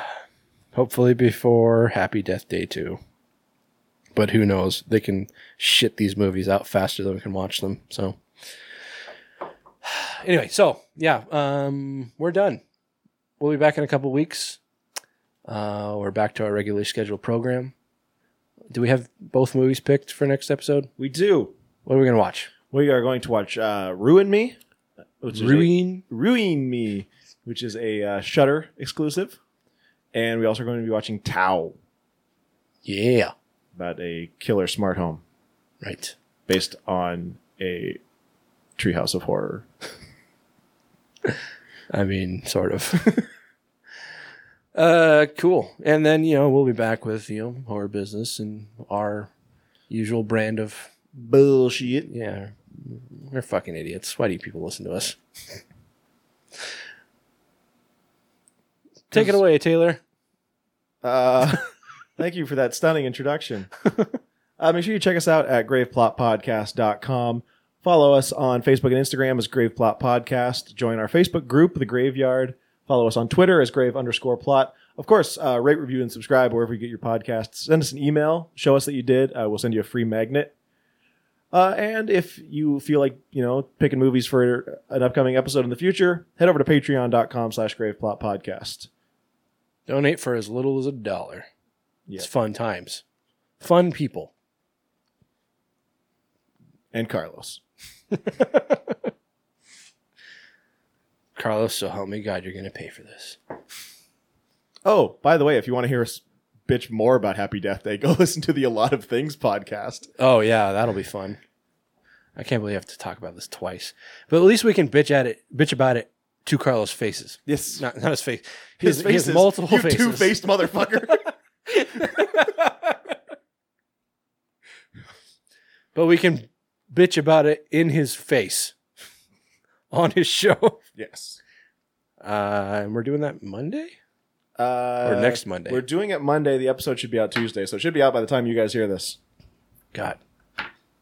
hopefully before Happy Death Day 2. But who knows? They can shit these movies out faster than we can watch them. So, anyway, so yeah, um, we're done. We'll be back in a couple weeks. Uh, we're back to our regularly scheduled program. Do we have both movies picked for next episode? We do. What are we gonna watch? We are going to watch uh, Ruin Me. Which is a- Ruin. Ruin Me, which is a uh, Shudder exclusive, and we also are going to be watching Tau, Yeah. about a killer smart home Right. based on a Treehouse of Horror. I mean, sort of. uh, cool. And then you know we'll be back with you know horror business and our usual brand of Bullshit. yeah. We're fucking idiots. Why do you people listen to us? Take it away, Taylor. Uh, thank you for that stunning introduction. uh, make sure you check us out at graveplotpodcast.com. Follow us on Facebook and Instagram as Grave Plot Podcast. Join our Facebook group, The Graveyard. Follow us on Twitter as Grave underscore plot. Of course, uh, rate, review, and subscribe wherever you get your podcasts. Send us an email. Show us that you did. Uh, we'll send you a free magnet. Uh, and if you feel like, you know, picking movies for an upcoming episode in the future, head over to patreon.com slash graveplotpodcast. Donate for as little as a dollar. Yeah. It's fun times. Fun people. And Carlos. Carlos, so help me God, you're gonna pay for this. Oh, by the way, if you want to hear us bitch more about Happy Death Day, go listen to the A Lot of Things podcast. Oh yeah, that'll be fun. I can't believe I have to talk about this twice. But at least we can bitch at it bitch about it to Carlos' faces. Yes. Not not his face. His, face his is, multiple you faces. two-faced motherfucker. But we can bitch about it in his face. On his show. yes. Uh and we're doing that Monday? Uh, Or next Monday. We're doing it Monday. The episode should be out Tuesday, so it should be out by the time you guys hear this. God.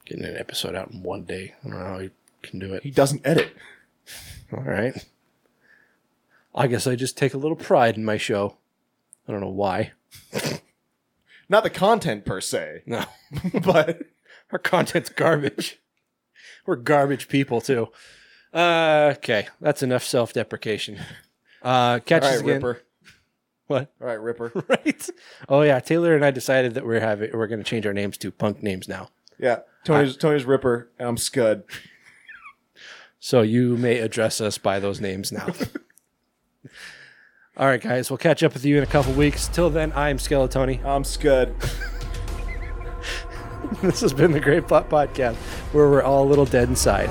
Getting an episode out in one day. I don't know how he can do it. He doesn't edit. All right. I guess I just take a little pride in my show. I don't know why. Not the content per se, No. but Our content's garbage. We're garbage people too. Uh, okay, that's enough self-deprecation. Uh, catch all us right, again. Ripper. What? All right, Ripper. Right? Oh yeah, Taylor and I decided that we're having we're going to change our names to punk names now. Yeah, Tony's Tony's Ripper, and I'm Scud. So you may address us by those names now. All right, guys, we'll catch up with you in a couple weeks. Till then, I'm Skeletoni. I'm Scud. This has been the Grave Plot Podcast, where we're all a little dead inside.